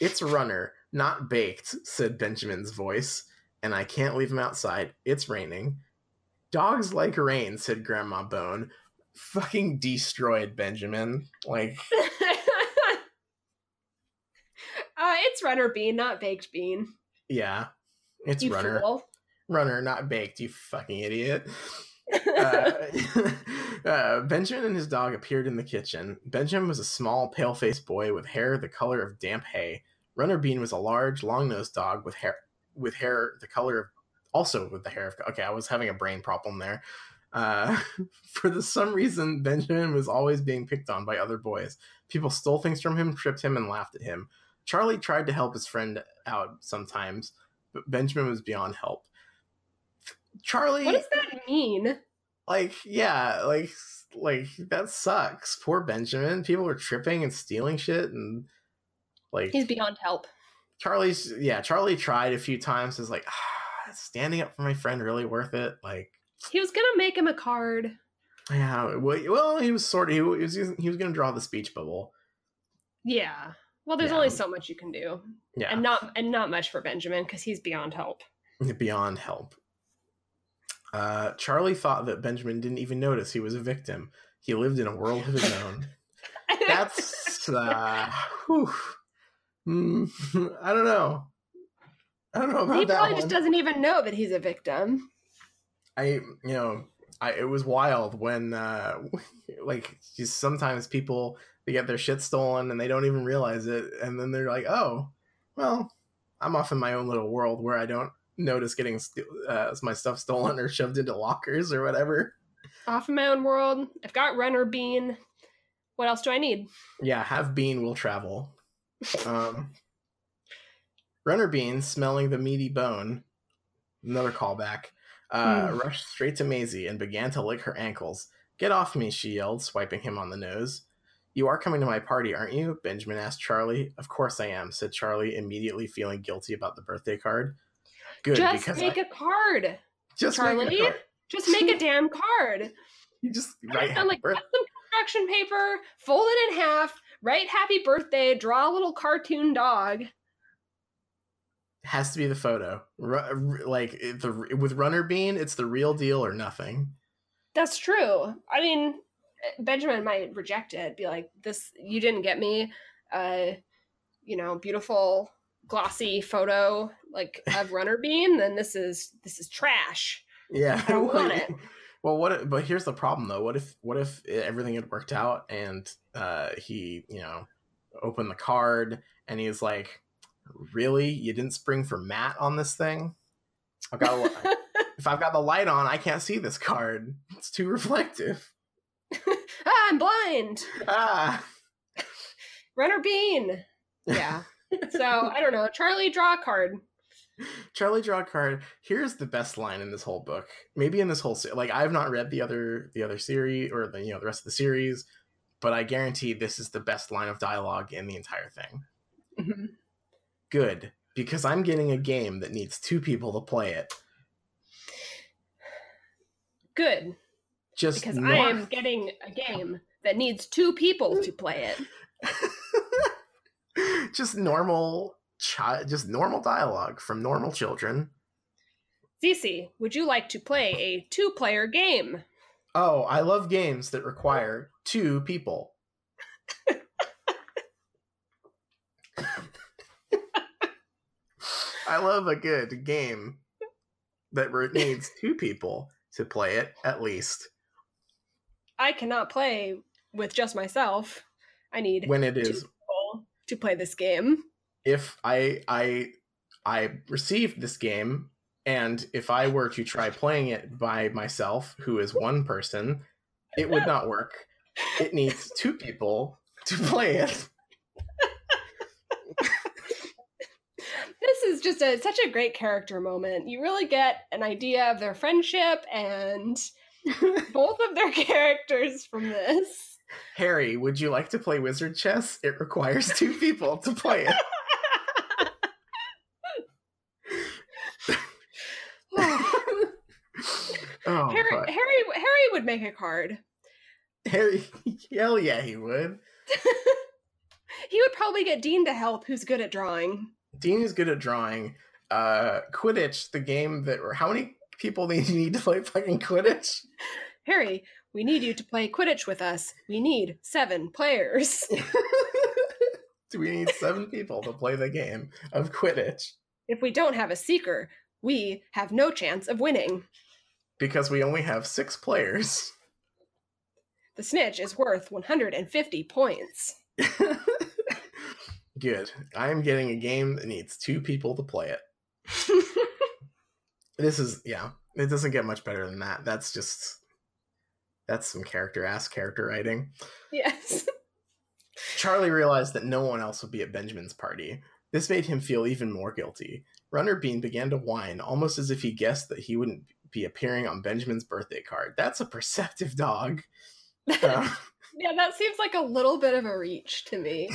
It's Runner, not baked, said Benjamin's voice, and I can't leave him outside. It's raining. Dogs like rain, said Grandma Bone. Fucking destroyed Benjamin. Like, [LAUGHS] uh, it's runner bean, not baked bean. yeah. It's you Runner. fool. Runner, not baked, you fucking idiot. [LAUGHS] uh, [LAUGHS] uh, Benjamin and his dog appeared in the kitchen. Benjamin was a small, pale faced boy with hair the color of damp hay. Runner Bean was a large, long nosed dog with hair with hair the color of also with the hair of okay, I was having a brain problem there. Uh, [LAUGHS] for the, some reason, Benjamin was always being picked on by other boys. People stole things from him, tripped him, and laughed at him. Charlie tried to help his friend out sometimes, but Benjamin was beyond help. Charlie, what does that mean? like, yeah, like, like that sucks. Poor Benjamin. People were tripping and stealing shit, and like He's beyond help. Charlie's, yeah, Charlie tried a few times. Is like, ah, standing up for my friend really worth it? Like, He was gonna make him a card. yeah, well, well, he was sort of he was he was gonna draw the speech bubble. Yeah. Well, there's Yeah. only so much you can do, Yeah, and not and not much for Benjamin because he's beyond help. beyond help. Uh, Charlie thought that Benjamin didn't even notice he was a victim. He lived in a world of his [LAUGHS] own. That's [LAUGHS] uh, whew. Mm, [LAUGHS] I don't know. I don't know about he that probably one. just doesn't even know that he's a victim. I you know I it was wild when uh [LAUGHS] like just sometimes people they get their shit stolen and they don't even realize it and then they're like oh well I'm off in my own little world where I don't notice getting uh, my stuff stolen or shoved into lockers or whatever. Off in my own world. I've got Runner Bean. What else do I need? Yeah, have bean will travel. Um, Runner Bean, smelling the meaty bone, another callback, uh, Hmm. rushed straight to Maisie and began to lick her ankles. Get off me, she yelled, swiping him on the nose. You are coming to my party, aren't you? Benjamin asked Charlie. Of course I am, said Charlie, immediately feeling guilty about the birthday card. Good, Just because make I, a card. just make Charlie. card. Just make a [LAUGHS] damn card. You just write happy like birthday. some construction paper, fold it in half, write happy birthday, draw a little cartoon dog. Has to be the photo. Ru- like the with Runner Bean, it's the real deal or nothing. That's true. I mean, Benjamin might reject it, be like, "This, you didn't get me." Uh, you know, beautiful glossy photo like of [LAUGHS] Runner Bean, then this is this is trash. Yeah, I don't want it. [LAUGHS] Well, what? If, but here's the problem, though. What if what if everything had worked out and uh, he, you know, opened the card and he's like, "Really? You didn't spring for matte on this thing? I've got a, [LAUGHS] if I've got the light on, I can't see this card. It's too reflective. [LAUGHS] ah, I'm blind. Ah, Runner Bean. [LAUGHS] Yeah. so I don't know. Charlie, draw a card. Charlie draw a card. Here's the best line in this whole book. Maybe in this whole se- like I've not read the other the other series or the you know the rest of the series, but I guarantee this is the best line of dialogue in the entire thing. Mm-hmm. Good, because I'm getting a game that needs two people to play it. Good, Just because nor- I am getting a game that needs two people to play it. [LAUGHS] just normal chi- just normal dialogue from normal children. Cece, would you like to play a two-player game? Oh, I love games that require two people. [LAUGHS] I love a good game that needs [LAUGHS] two people to play it at least I cannot play with just myself. I need when it two is people to play this game. if I I I received this game and if I were to try playing it by myself, who is one person, it would not work. It needs two people to play it. [LAUGHS] This is just a such a great character moment. You really get an idea of their friendship and [LAUGHS] both of their [LAUGHS] characters from this. Harry, would you like to play wizard chess? It requires two people to play it. [LAUGHS] Oh, Harry, but Harry, Harry would make a card. Harry, hell yeah, he would. He would probably get Dean to help, who's good at drawing. Dean is good at drawing. Uh, Quidditch, the game that how many people [LAUGHS] they need to play fucking Quidditch? [LAUGHS] Harry, we need you to play Quidditch with us. We need seven players. [LAUGHS] Do we need seven people to play the game of Quidditch? If we don't have a seeker, we have no chance of winning. Because we only have six players. The snitch is worth 150 points. Good. I am getting a game that needs two people to play it. [LAUGHS] This is, yeah, it doesn't get much better than that. That's just, that's some character ass character writing. yes. [LAUGHS] Charlie realized that no one else would be at Benjamin's party. This made him feel even more guilty. Runner Bean began to whine, almost as if he guessed that he wouldn't be appearing on Benjamin's birthday card. That's a perceptive dog. Uh, [LAUGHS] Yeah, that seems like a little bit of a reach to me.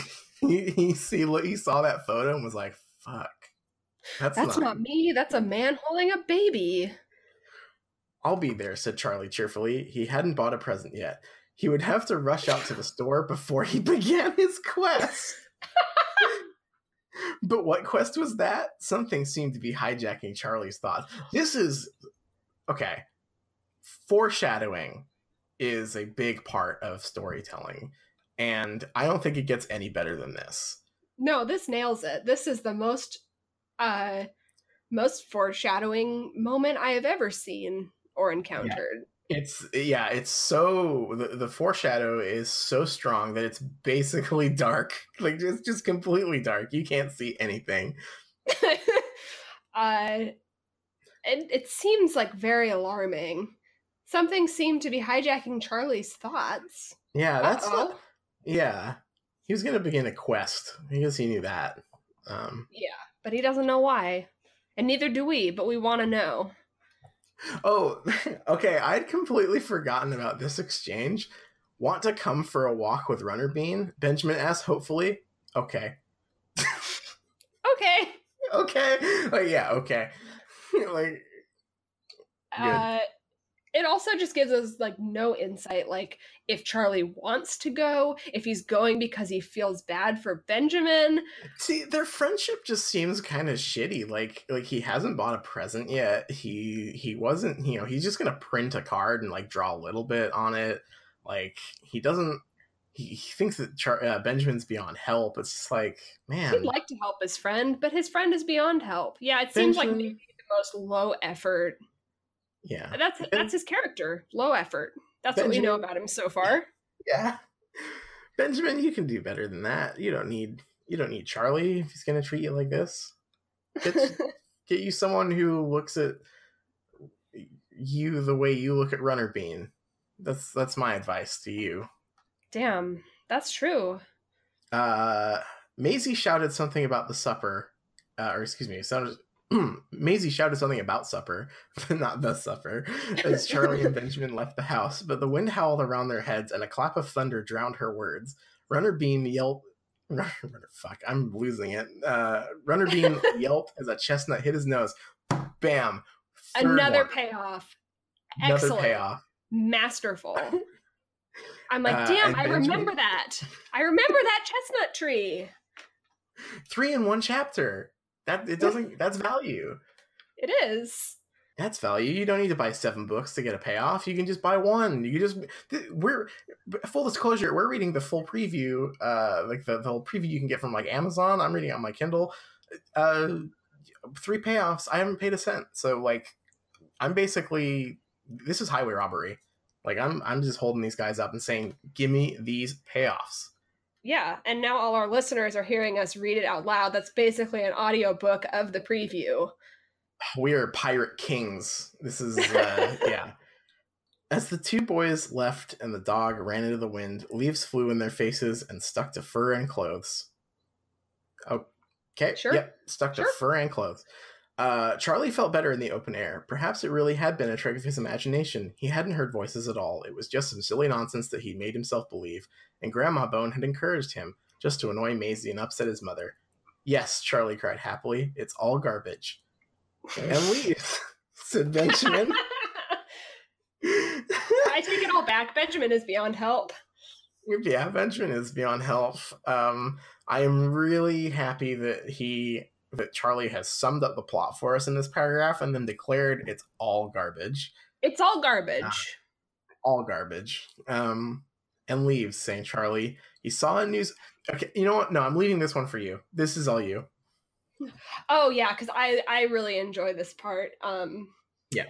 He, he, see, he saw that photo and was like, fuck. That's, That's not, not me. That's a man holding a baby. I'll be there, said Charlie cheerfully. He hadn't bought a present yet. He would have to rush out to the store before he [LAUGHS] began his quest. [LAUGHS] but what quest was that? Something seemed to be hijacking Charlie's thoughts. This is okay. Foreshadowing is a big part of storytelling, and I don't think it gets any better than this. No, this nails it. This is the most uh most foreshadowing moment I have ever seen or encountered. It's yeah, it's so the, the foreshadow is so strong that it's basically [LAUGHS] dark. Like it's just completely dark. You can't see anything. [LAUGHS] uh and it seems like very alarming. Something seemed to be hijacking Charlie's thoughts. Yeah, that's Uh-oh. not, yeah. He was gonna begin a quest. Guess he knew that. Um Yeah, but he doesn't know why. And neither do we, but we want to know. Oh, [LAUGHS] okay. I'd completely forgotten about this exchange. Want to come for a walk with Runner Bean? Benjamin asks hopefully. Okay. Okay. [LAUGHS] Okay. Like, yeah, okay. [LAUGHS] like Uh, if it also just gives us like no insight like if Charlie wants to go, if he's going because he feels bad for Benjamin. See, their friendship just seems kind of shitty. Like like he hasn't bought a present yet. He he wasn't, you know, he's just going to print a card and like draw a little bit on it. Like he doesn't he, he thinks that Char- uh, Benjamin's beyond help. It's just like, man. He'd like to help his friend, but his friend is beyond help. Yeah, it seems like maybe the most low effort. Yeah. That's that's his character, low effort. That's what we know about him so far. [LAUGHS] Yeah. Benjamin, you can do better than that. You don't need you don't need Charlie if he's going to treat you like this. Get [LAUGHS] get you someone who looks at you the way you look at Runner Bean. That's that's my advice to you. Damn, that's true. Uh Maisie shouted something about the supper. Uh, or excuse me, sounded [CLEARS THROAT] Maisie shouted something about supper, [LAUGHS] but not the supper, as Charlie and Benjamin left the house, but the wind howled around their heads and a clap of thunder drowned her words. Runner Bean yelped [LAUGHS] Runner, fuck, I'm losing it. Uh, Runner Bean [LAUGHS] yelped as a chestnut hit his nose. Bam. Another one. payoff. Another Excellent. payoff. Masterful. I'm like, Uh, damn, and I Benjamin- remember that. I remember that chestnut tree. Three in one chapter. That it doesn't. That's value. It is. That's value. You don't need to buy seven books to get a payoff. You can just buy one. You just th- we're full disclosure. We're reading the full preview, uh, like the, the whole preview you can get from like Amazon. I'm reading on my Kindle. Uh, three payoffs. I haven't paid a cent. So like, I'm basically this is highway robbery. Like I'm I'm just holding these guys up and saying, give me these payoffs. Yeah, and now all our listeners are hearing us read it out loud. That's basically an audiobook of the preview. we are pirate kings. This is uh, [LAUGHS] yeah. As the two boys left and the dog ran into the wind, leaves flew in their faces and stuck to fur and clothes. Okay, Sure. yep, stuck to fur and clothes. Uh, Charlie felt better in the open air. Perhaps it really had been a trick of his imagination. He hadn't heard voices at all. It was just some silly nonsense that he made himself believe, and Grandma Bone had encouraged him, just to annoy Maisie and upset his mother. Yes, Charlie cried happily. It's all garbage. And leaves, [LAUGHS] said Benjamin. I take it all back. Benjamin is beyond help. yeah, Benjamin is beyond help. Um, I am really happy that he that Charlie has summed up the plot for us in this paragraph and then declared it's all garbage. It's all garbage. All garbage. Um and leaves, saying Charlie. He saw a news [SIGHS] Okay, you know what? No, I'm leaving this one for you. This is all you. [SIGHS] Oh yeah, because I I really enjoy this part. Um, Yeah.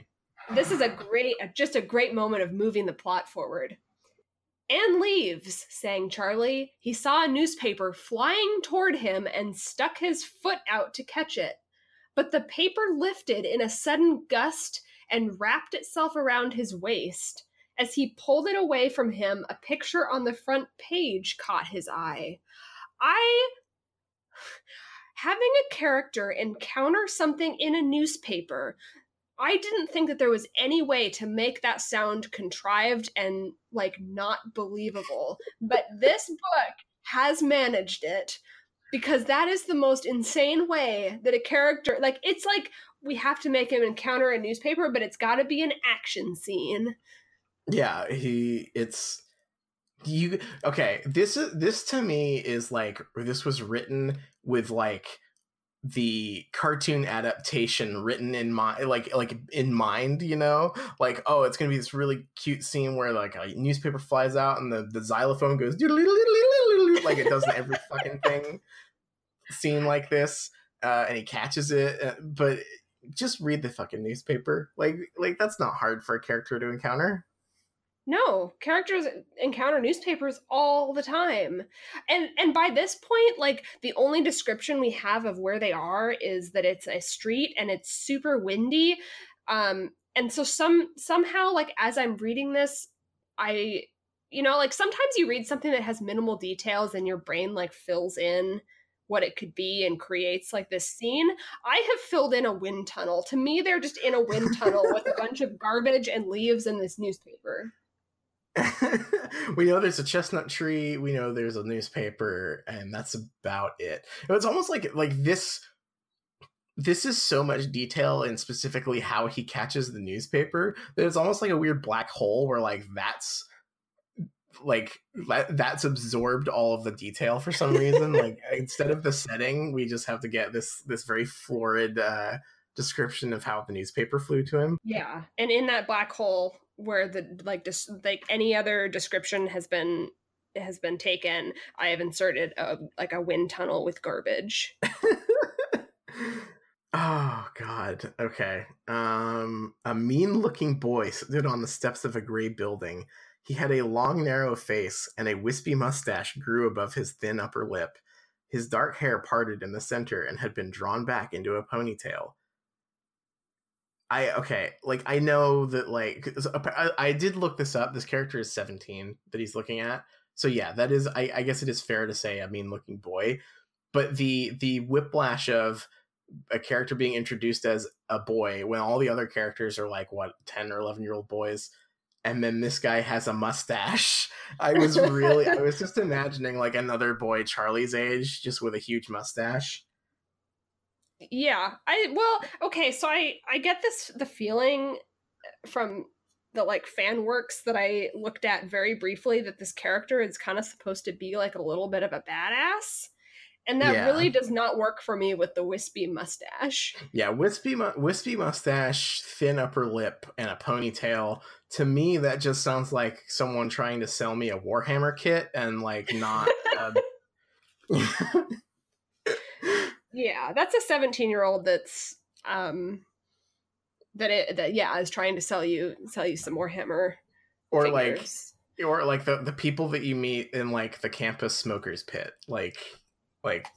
this is a great, just a great moment of moving the plot forward. Anne leaves, sang Charlie. He saw a newspaper flying toward him and stuck his foot out to catch it. But the paper lifted in a sudden gust and wrapped itself around his waist. As he pulled it away from him, a picture on the front page caught his eye. I having a character encounter something in a newspaper i didn't think that there was any way to make that sound contrived and like not believable but this book has managed it because that is the most insane way that a character like it's like we have to make him encounter a newspaper but it's got to be an action scene Yeah, he it's you okay, this is this to me is like this was written with like the cartoon adaptation written in mind like like in mind you know? Like oh it's gonna be this really cute scene where like a newspaper flies out and the, the xylophone goes like it does in every fucking thing scene like this uh and he catches it uh, but just read the fucking newspaper like like that's not hard for a character to encounter No, characters encounter newspapers all the time. And and by this point, like the only description we have of where they are is that it's a street and it's super windy. Um and so some somehow like as I'm reading this, I you know, like sometimes you read something that has minimal details and your brain like fills in what it could be and creates like this scene. I have filled in a wind tunnel. To me, they're just in a wind tunnel with a [LAUGHS] bunch of garbage and leaves in this newspaper. [LAUGHS] we know there's a chestnut tree we know there's a newspaper and that's about it. It's almost like like this this is so much detail and specifically how he catches the newspaper that it's almost like a weird black hole where like that's like that's absorbed all of the detail for some reason. [LAUGHS] Like instead of the setting we just have to get this this very florid uh description of how the newspaper flew to him. Yeah and in that black hole where the like just like any other description has been has been taken i have inserted a like a wind tunnel with garbage [LAUGHS] oh god okay um a mean looking boy stood on the steps of a gray building he had a long, narrow face, and a wispy mustache grew above his thin upper lip. His dark hair parted in the center and had been drawn back into a ponytail. I okay, like I know that like I, I did look this up. This character is 17 that he's looking at. So yeah, that is I, I guess it is fair to say a mean looking boy. But the the whiplash of a character being introduced as a boy when all the other characters are like what 10 or 11 year old boys and then this guy has a mustache. [LAUGHS] I was really, I [LAUGHS] was just imagining like another boy Charlie's age, just with a huge mustache. Yeah, I well, okay, so I I get this the feeling uh, from the like fan works that I looked at very briefly that this character is kind of supposed to be like a little bit of a badass and that yeah. really does not work for me with the wispy mustache. [LAUGHS] Yeah, wispy mu- wispy mustache, thin upper lip, and a ponytail. To me, that just sounds like someone trying to sell me a Warhammer kit, and like not. [LAUGHS] yeah, that's a seventeen-year-old that's um that it that yeah is trying to sell you sell you some Warhammer Or figures. like, or like the the people that you meet in like the campus smokers pit, like like,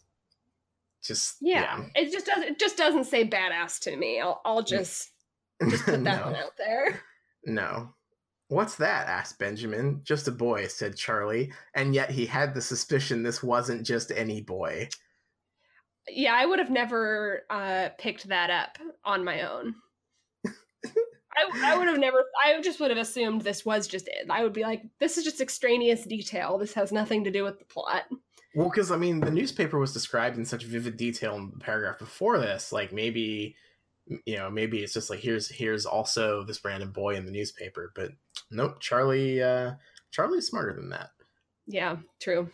just yeah, yeah. it just doesn't it just doesn't say badass to me. I'll I'll just [LAUGHS] just put that no. one out there. No. What's that? asked Benjamin. Just a boy, said Charlie, and yet he had the suspicion this wasn't just any boy. Yeah, I would have never uh, picked that up on my own. [LAUGHS] I, I would have never, I just would have assumed this was just it. I would be like, this is just extraneous detail. This has nothing to do with the plot. Well, because I mean, the newspaper was described in such vivid detail in the paragraph before this. Like maybe, you know, maybe it's just like here's here's also this random boy in the newspaper. But nope, Charlie. uh Charlie's smarter than that. Yeah, true.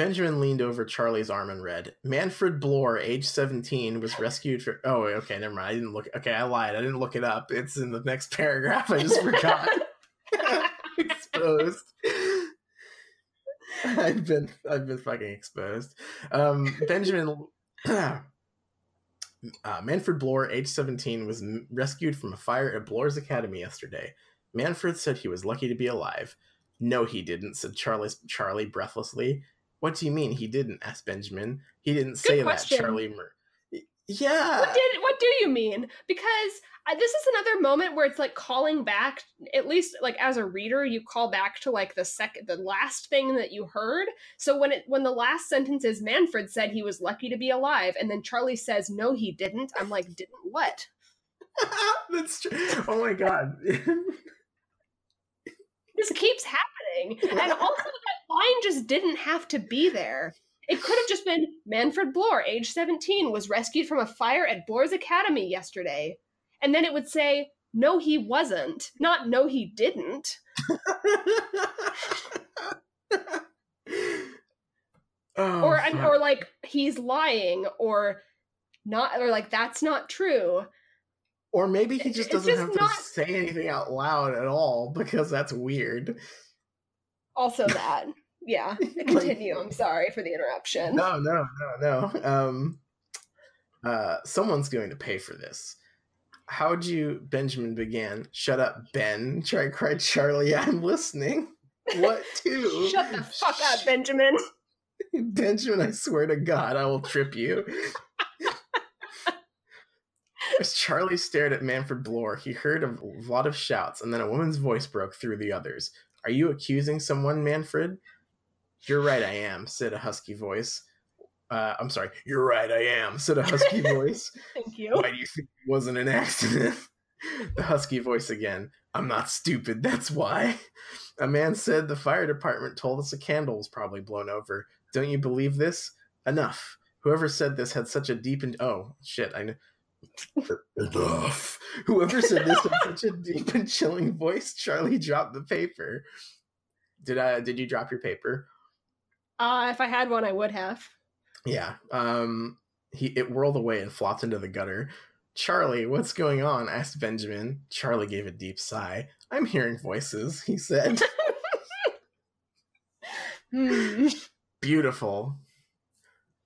Benjamin leaned over Charlie's arm and read, Manfred Bloor, age 17, was rescued for. Oh, okay, never mind. I didn't look. Okay, I lied. I didn't look it up. It's in the next paragraph. I just forgot. [LAUGHS] Exposed. [LAUGHS] I've been I've been fucking exposed. Um, Benjamin [CLEARS THROAT] uh, Manfred Bloor, age 17, was rescued from a fire at Bloor's Academy yesterday. Manfred said he was lucky to be alive. No, he didn't, said Charlie, Charlie breathlessly. What do you mean he didn't? asked Benjamin. He didn't say that, Charlie. Mur- yeah. What did? What do you mean? Because I, this is another moment where it's like calling back. At least, like as a reader, you call back to like the second, the last thing that you heard. So when it when the last sentence is Manfred said he was lucky to be alive, and then Charlie says no, he didn't. I'm like, didn't what? [LAUGHS] That's true. Oh my god. [LAUGHS] this keeps happening, and [LAUGHS] also that line just didn't have to be there. It could have just been Manfred Bloor, age 17, was rescued from a fire at Bloor's Academy yesterday. And then it would say, no, he wasn't. Not no, he didn't. oh, or or like he's lying or not or like that's not true. Or maybe he just doesn't just have not... to say anything out loud at all because that's weird. Also [LAUGHS] that. Yeah. [LAUGHS] Continue. I'm sorry for the interruption. No no no no. Um uh someone's going to pay for this. How'd you benjamin began shut up ben. [LAUGHS] Try cried charlie. I'm listening. What to? Shut the fuck up benjamin. Benjamin i swear to god i will trip you as charlie stared at manfred bloor he heard a lot of shouts and then a woman's voice broke through the others are you accusing someone manfred you're right, I am, said a husky voice. Uh, I'm sorry, you're right, I am, said a husky [LAUGHS] voice. Thank you. Why do you think it wasn't an accident? [LAUGHS] the husky voice again. I'm not stupid, that's why. A man said the fire department told us a candle was probably blown over. Don't you believe this? Enough. Whoever said this had such a deep and oh shit, I know. Enough. Whoever said this in such a deep and chilling voice, Charlie dropped the paper. Did I? Did you drop your paper? Uh, if I had one, I would have. Yeah. Um. He it whirled away and flopped into the gutter. Charlie, what's going on? asked Benjamin. Charlie gave a deep sigh. I'm hearing voices, he said. [LAUGHS] Hmm. Beautiful.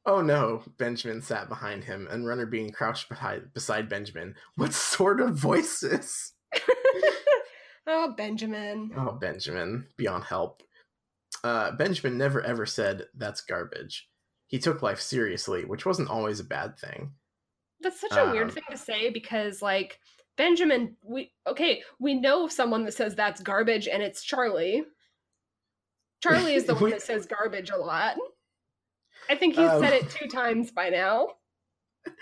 Oh no, Benjamin sat behind him, and Runner Bean crouched behind, beside Benjamin. What sort of voices? [LAUGHS] oh, Benjamin. Oh, Benjamin, beyond help. Uh, Benjamin never ever said, that's garbage. He took life seriously, which wasn't always a bad thing. That's such a Um, weird thing to say because, like, Benjamin, we okay, we know someone that says that's garbage, and it's Charlie. Charlie is the [LAUGHS] one that says garbage a lot. I think he's Um, said it two times by now. [LAUGHS]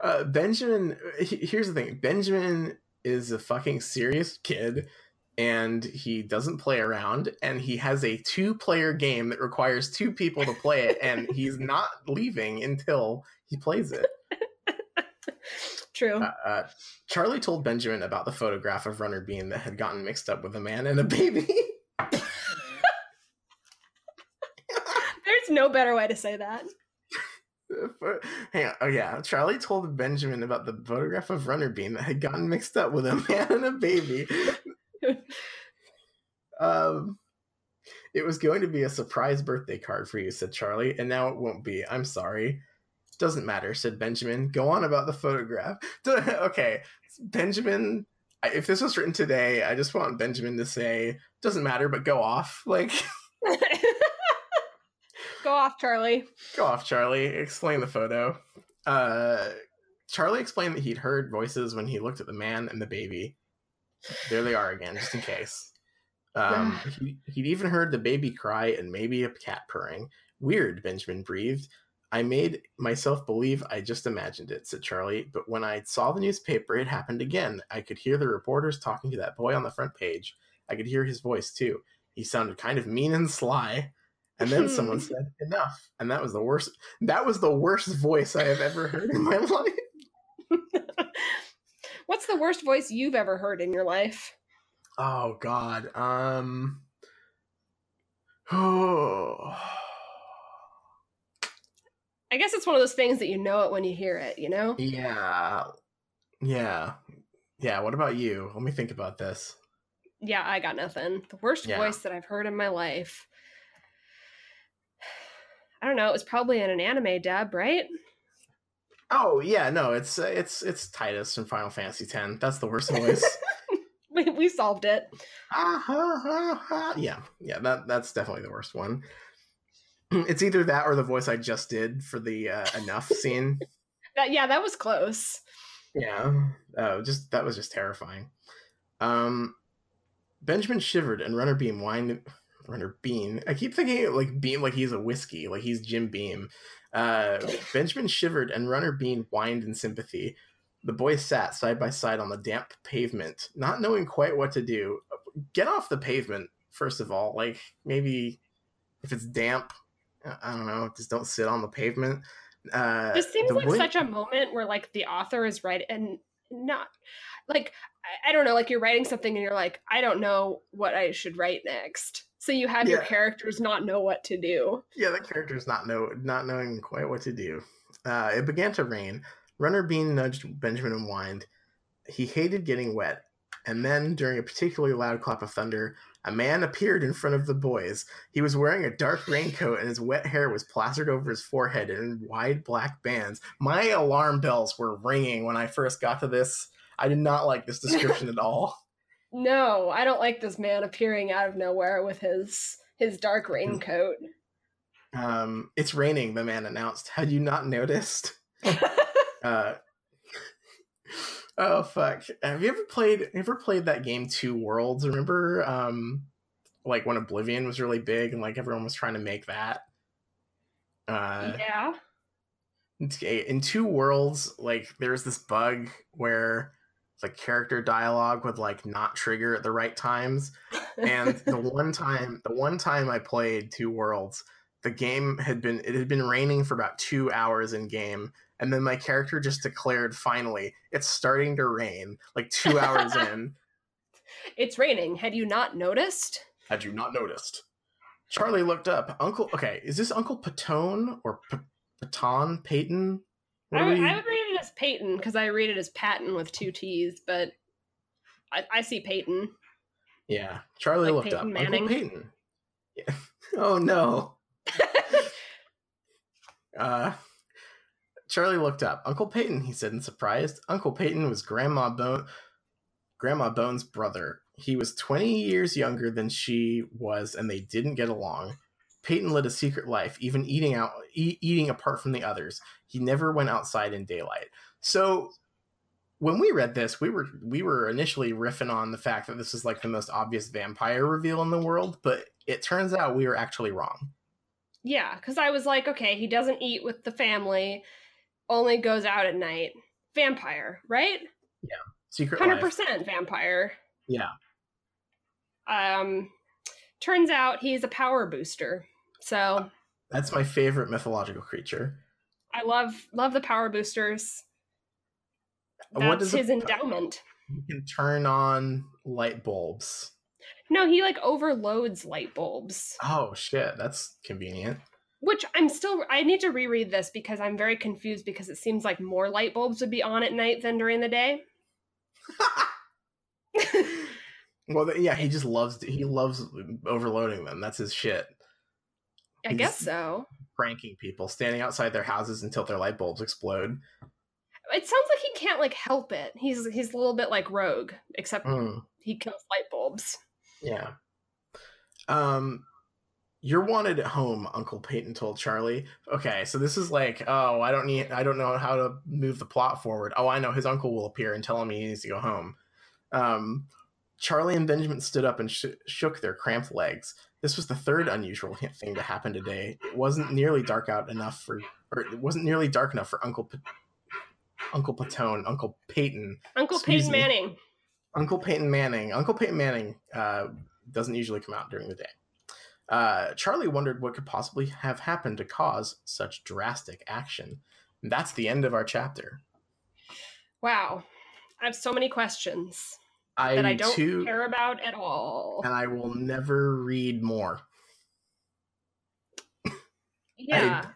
Uh, Benjamin, he- here's the thing Benjamin is a fucking serious kid and he doesn't play around and he has a two player game that requires two people to play it and [LAUGHS] he's not leaving until he plays it. [LAUGHS] True. Uh, uh, Charlie told Benjamin about the photograph of Runner Bean that had gotten mixed up with a man and a baby. There's no better way to say that. Hang on. Oh yeah, Charlie told Benjamin about the photograph of Runner Bean that had gotten mixed up with a [LAUGHS] man and a baby. [LAUGHS] um, it was going to be a surprise birthday card for you," said Charlie, "and now it won't be. I'm sorry." Doesn't matter," said Benjamin. "Go on about the photograph." [LAUGHS] okay, Benjamin. If this was written today, I just want Benjamin to say, "Doesn't matter," but go off. Like, Go off, Charlie. Go off, Charlie. Explain the photo. Uh, Charlie explained that he'd heard voices when he looked at the man and the baby. There they are again, just in case. Um, [SIGHS] he, he'd even heard the baby cry and maybe a cat purring. Weird, Benjamin breathed. I made myself believe I just imagined it, said Charlie. But when I saw the newspaper, it happened again. I could hear the reporters talking to that boy on the front page. I could hear his voice, too. He sounded kind of mean and sly. And then [LAUGHS] someone said, enough. And that was the worst. That was the worst voice I have ever heard in my [LAUGHS] life. [LAUGHS] What's the worst voice you've ever heard in your life? Oh, God. Um. Oh. [SIGHS] I guess it's one of those things that you know it when you hear it, you know? Yeah. Yeah. Yeah. What about you? Let me think about this. Yeah, I got nothing. The worst Yeah. voice that I've heard in my life. I don't know. It was probably in an anime dub, right? Oh yeah, no, it's uh, it's it's Tidus from Final Fantasy X. That's the worst voice. [LAUGHS] We, we solved it. ah, ha, ha, ha. Yeah, yeah, that that's definitely the worst one. [CLEARS THROAT] It's either that or the voice I just did for the uh, enough scene. [LAUGHS] That yeah, that was close. Yeah, uh, just that was just terrifying. Um, Benjamin shivered and Runner Beam whined. Runner Bean. I keep thinking like Beam, like he's a whiskey, like he's Jim Beam. Uh, [LAUGHS] Benjamin shivered and Runner Bean whined in sympathy. The boys sat side by side on the damp pavement, not knowing quite what to do. Get off the pavement, first of all. Like maybe if it's damp, I- don't know. Just don't sit on the pavement. Uh, This seems like such a moment where like the author is right and not like I, I don't know, like you're writing something and you're like, I don't know what I should write next. So you have your characters not know what to do. Yeah, the character's not know not knowing quite what to do. Uh, it began to rain. Runner Bean nudged Benjamin and whined. He hated getting wet. And then, during a particularly loud clap of thunder, a man appeared in front of the boys. He was wearing a dark raincoat, and his wet hair was plastered over his forehead in wide black bands. My alarm bells were ringing when I first got to this. I did not like this description at [LAUGHS] all. No, I don't like this man appearing out of nowhere with his his dark raincoat. Um, it's raining, the man announced. [LAUGHS] Had you not noticed? [LAUGHS] Uh, [LAUGHS] oh fuck! Have you ever played? Ever played that game Two Worlds? Remember, um, like when Oblivion was really big and like everyone was trying to make that. Uh, yeah. okay, in Two Worlds, like there's this bug where the character dialogue would like not trigger at the right times, and the [LAUGHS] one time, the one time I played Two Worlds, the game had been it had been raining for about two hours in game and then my character just declared finally it's starting to rain like two hours [LAUGHS] in. It's raining. Had you not noticed? had you not noticed. Charlie looked up. Uncle okay is this uncle patone or P- paton peyton? What I, do would- we- I would read it as Peyton because I read it as Patton with two T's, but I, I see Peyton. yeah charlie Like looked Peyton up Manning? uncle peyton yeah. [LAUGHS] oh no [LAUGHS] Uh, Charlie looked up. Uncle Paton, he said in surprise. Uncle Paton was Grandma Bone, Grandma Bone's brother. He was 20 years younger than she was, and they didn't get along. Paton led a secret life, even eating out, e- eating apart from the others. He never went outside in daylight. So, when we read this, we were we were initially riffing on the fact that this is like the most obvious vampire reveal in the world, but it turns out we were actually wrong. Yeah, because I was like, okay, he doesn't eat with the family, only goes out at night. Vampire, right? Yeah, secret Hundred percent vampire. Yeah. Um, turns out he's a power booster. So That's my favorite mythological creature. I love love the power boosters. What That's does his endowment. He can turn on light bulbs. No, he like overloads light bulbs. Oh shit, that's convenient. Which I'm still I need to reread this because I'm very confused because it seems like more light bulbs would be on at night than during the day. [LAUGHS] well, yeah, he just loves he loves overloading them. That's his shit. I He's- guess so. Pranking people, standing outside their houses until their light bulbs explode. It sounds like he can't like help it. He's he's a little bit like Rogue, except Mm, he kills light bulbs. yeah. Um, you're wanted at home. Uncle Paton told Charlie. Okay, so this is like, oh, I don't need, I don't know how to move the plot forward. Oh, I know. His uncle will appear and tell him he needs to go home. Um, Charlie and Benjamin stood up and sh- shook their cramped legs. This was the third unusual thing to happen today. It wasn't nearly dark out enough for, or it wasn't nearly dark enough for Uncle P- Uncle Patone, Uncle Peyton, Uncle Peyton me. Manning. Uncle Peyton Manning. Uncle Peyton Manning uh, doesn't usually come out during the day. Uh, Charlie wondered what could possibly have happened to cause such drastic action. And that's the end of our chapter. Wow. I have so many questions I, that I don't too, care about at all. and I will never read more. Yeah.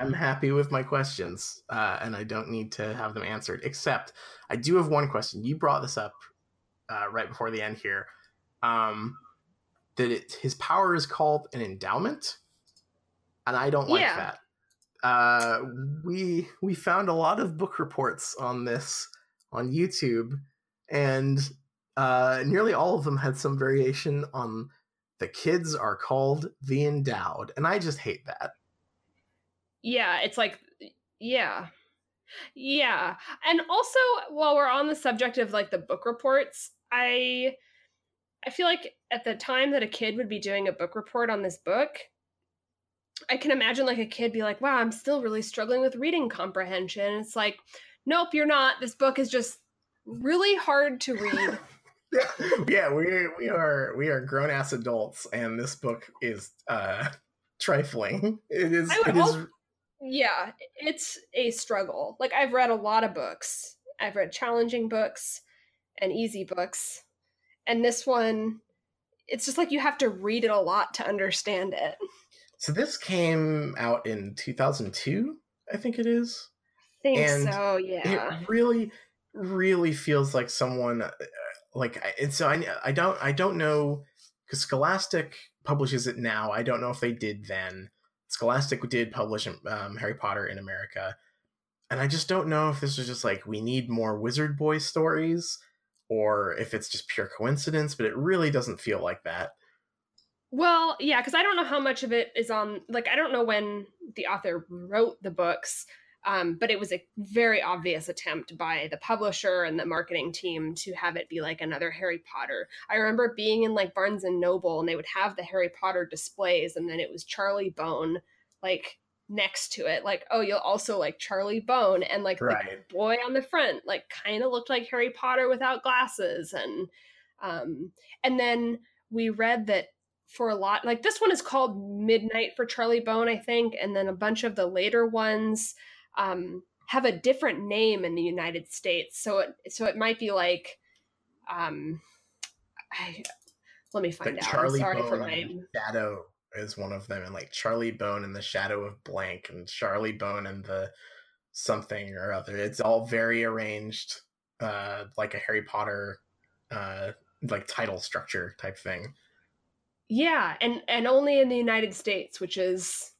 I'm happy with my questions, uh, and I don't need to have them answered. Except, I do have one question. You brought this up uh, right before the end here. Um, that it, his power is called an endowment, and I don't like Yeah. that. Uh, we we found a lot of book reports on this on YouTube, and uh, nearly all of them had some variation on the kids are called the endowed, and I just hate that. Yeah, it's like yeah. Yeah. And also while we're on the subject of like the book reports, I I feel like at the time that a kid would be doing a book report on this book, I can imagine like a kid be like, "Wow, I'm still really struggling with reading comprehension." It's like, "Nope, you're not. This book is just really hard to read." [LAUGHS] yeah, we we are we are grown ass adults, and this book is uh trifling. It is. I would It is. Yeah, it's a struggle. Like I've read a lot of books. I've read challenging books and easy books. And this one it's just like you have to read it a lot to understand it. So this came out in 2002, I think it is. I think And so, yeah. It really, really feels like someone uh, like and so I I don't I don't know because Scholastic publishes it now. I don't know if they did then. Scholastic did publish um, Harry Potter in America, and I just don't know if this was just like we need more Wizard Boy stories, or if it's just pure coincidence. But it really doesn't feel like that. Well, yeah, because I don't know how much of it is on like I don't know when the author wrote the books, um, but it was a very obvious attempt by the publisher and the marketing team to have it be like another Harry Potter. I remember being in like Barnes and Noble and they would have the Harry Potter displays, and then it was Charlie Bone like next to it, like oh you'll also like Charlie Bone, and like Right. the boy on the front like kind of looked like Harry Potter without glasses, and um, and then we read that for a lot. Like this one is called Midnight for Charlie Bone, I think, and then a bunch of the later ones um, have a different name in the United States. So it so it might be like, um, I, let me find But out. Charlie I'm sorry for Bone my. Shadow is one of them, and like Charlie Bone and the Shadow of Blank, and Charlie Bone and the something or other. It's all very arranged, uh, like a Harry Potter, uh, like title structure type thing. Yeah, and and only in the United States, which is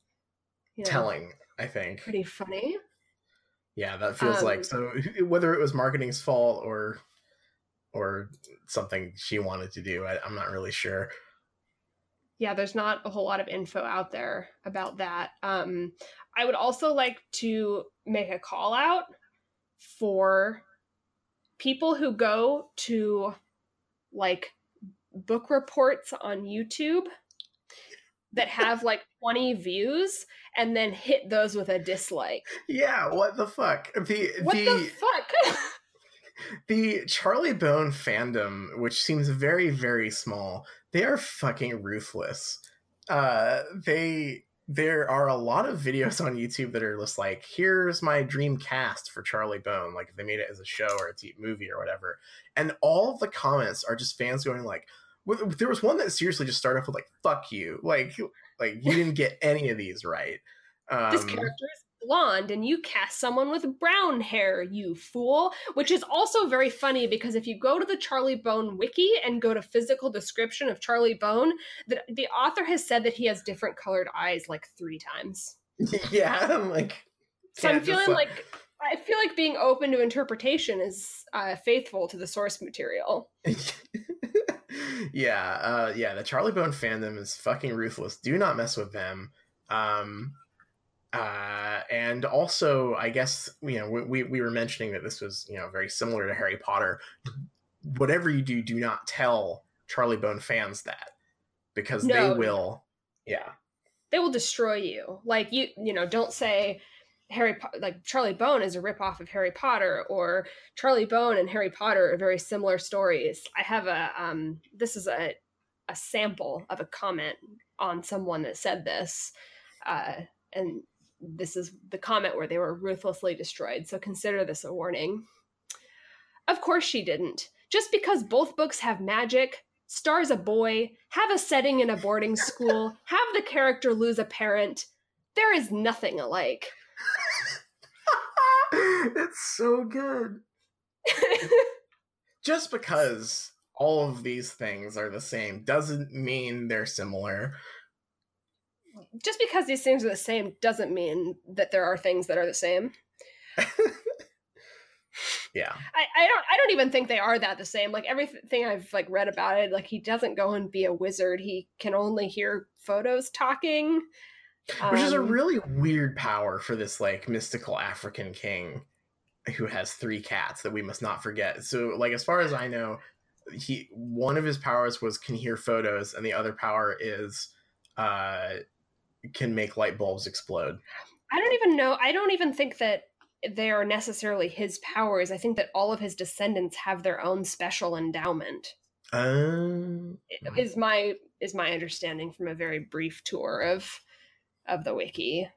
you know, Telling, I think. pretty funny. Yeah, that feels Um, like so. [LAUGHS] Whether it was marketing's fault or or something she wanted to do, I, I'm not really sure. yeah there's not a whole lot of info out there about that um i would also like to make a call out for people who go to like book reports on youtube that have like 20 views and then hit those with a dislike Yeah, what the fuck? The what the the fuck [LAUGHS] the Charlie Bone fandom, which seems very very small, they are fucking ruthless. Uh, they there are a lot of videos on YouTube that are just like, here's my dream cast for Charlie Bone, like if they made it as a show or a t- movie or whatever, and all of the comments are just fans going like, there was one that seriously just started off with like, fuck you, like like you didn't get any of these right. Um, this character is blonde and you cast someone with brown hair, you fool. Which is also very funny because if you go to the Charlie Bone wiki and go to physical description of Charlie Bone, the, the author has said that he has different colored eyes like three times. [LAUGHS] yeah, I'm like, So I'm feeling like I feel like being open to interpretation is uh, faithful to the source material. [LAUGHS] yeah, uh, yeah. The Charlie Bone fandom is fucking ruthless. Do not mess with them. Um, uh, and also, I guess you know we we were mentioning that this was you know very similar to Harry Potter. Whatever you do, do not tell Charlie Bone fans that because No. they will. Yeah, They will destroy you. Like you, you know, don't say Harry po- like Charlie Bone is a ripoff of Harry Potter or Charlie Bone and Harry Potter are very similar stories. I have a um this is a a sample of a comment on someone that said this. Uh and this is the comment where they were ruthlessly destroyed. So consider this a warning. Of course she didn't. Just because both books have magic, stars a boy, have a setting in a boarding school, [LAUGHS] have the character lose a parent, there is nothing alike. [LAUGHS] it's so good. [LAUGHS] Just because all of these things are the same doesn't mean they're similar. Just because these things are the same doesn't mean that there are things that are the same. [LAUGHS] Yeah. I, I don't I don't even think they are that the same. Like everything I've like read about it, like he doesn't go and be a wizard. He can only hear photos talking. Which is a Um, really weird power for this like mystical African king who has three cats that we must not forget. So like as far as I know, he one of his powers was can hear photos and the other power is uh can make light bulbs explode. I don't even know. I don't even think that they are necessarily his powers. I think that all of his descendants have their own special endowment. Um Is my is my understanding from a very brief tour of of the wiki.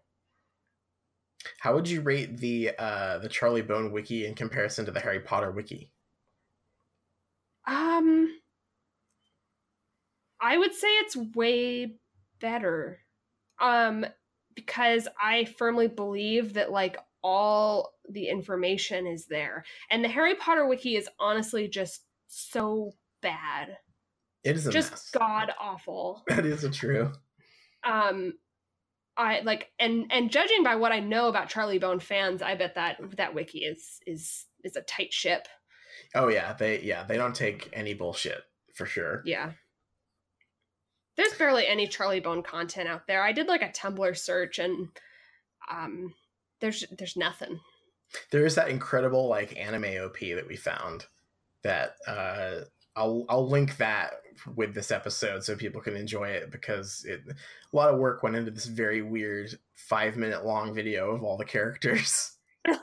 how would you rate the uh the Charlie Bone wiki in comparison to the Harry Potter wiki? Um I would say it's way better. Um because I firmly believe that like all the information is there. And the Harry Potter wiki is honestly just so bad. It is a just god awful. [LAUGHS] That is true. Um I like and and judging by what I know about Charlie Bone fans, I bet that that wiki is is is a tight ship. Oh yeah, they yeah, they don't take any bullshit for sure. Yeah. There's barely any Charlie Bone content out there. I did like a Tumblr search and um there's there's nothing. there is that incredible like anime op that we found that uh i'll i'll link that with this episode so people can enjoy it because it a lot of work went into this very weird five minute long video of all the characters [LAUGHS]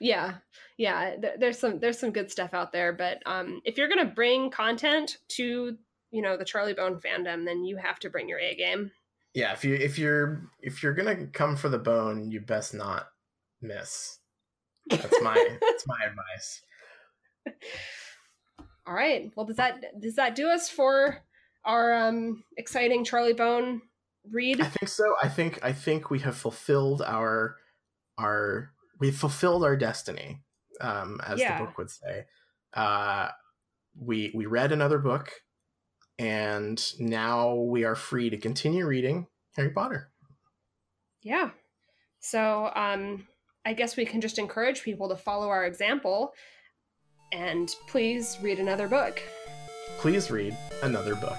yeah. Yeah, th- there's some there's some good stuff out there, but um if you're going to bring content to you know the Charlie Bone fandom, then you have to bring your A game. Yeah, if you if you're if you're gonna come for the bone, you best not miss. That's my [LAUGHS] that's my advice. All right. Well, does that does that do us for our um exciting Charlie Bone read? I think so. I think I think we have fulfilled our our we've fulfilled our destiny, um, as Yeah. the book would say. Uh, we we read another book, and now we are free to continue reading Harry Potter. Yeah. So um I guess we can just encourage people to follow our example and please read another book. Please read another book.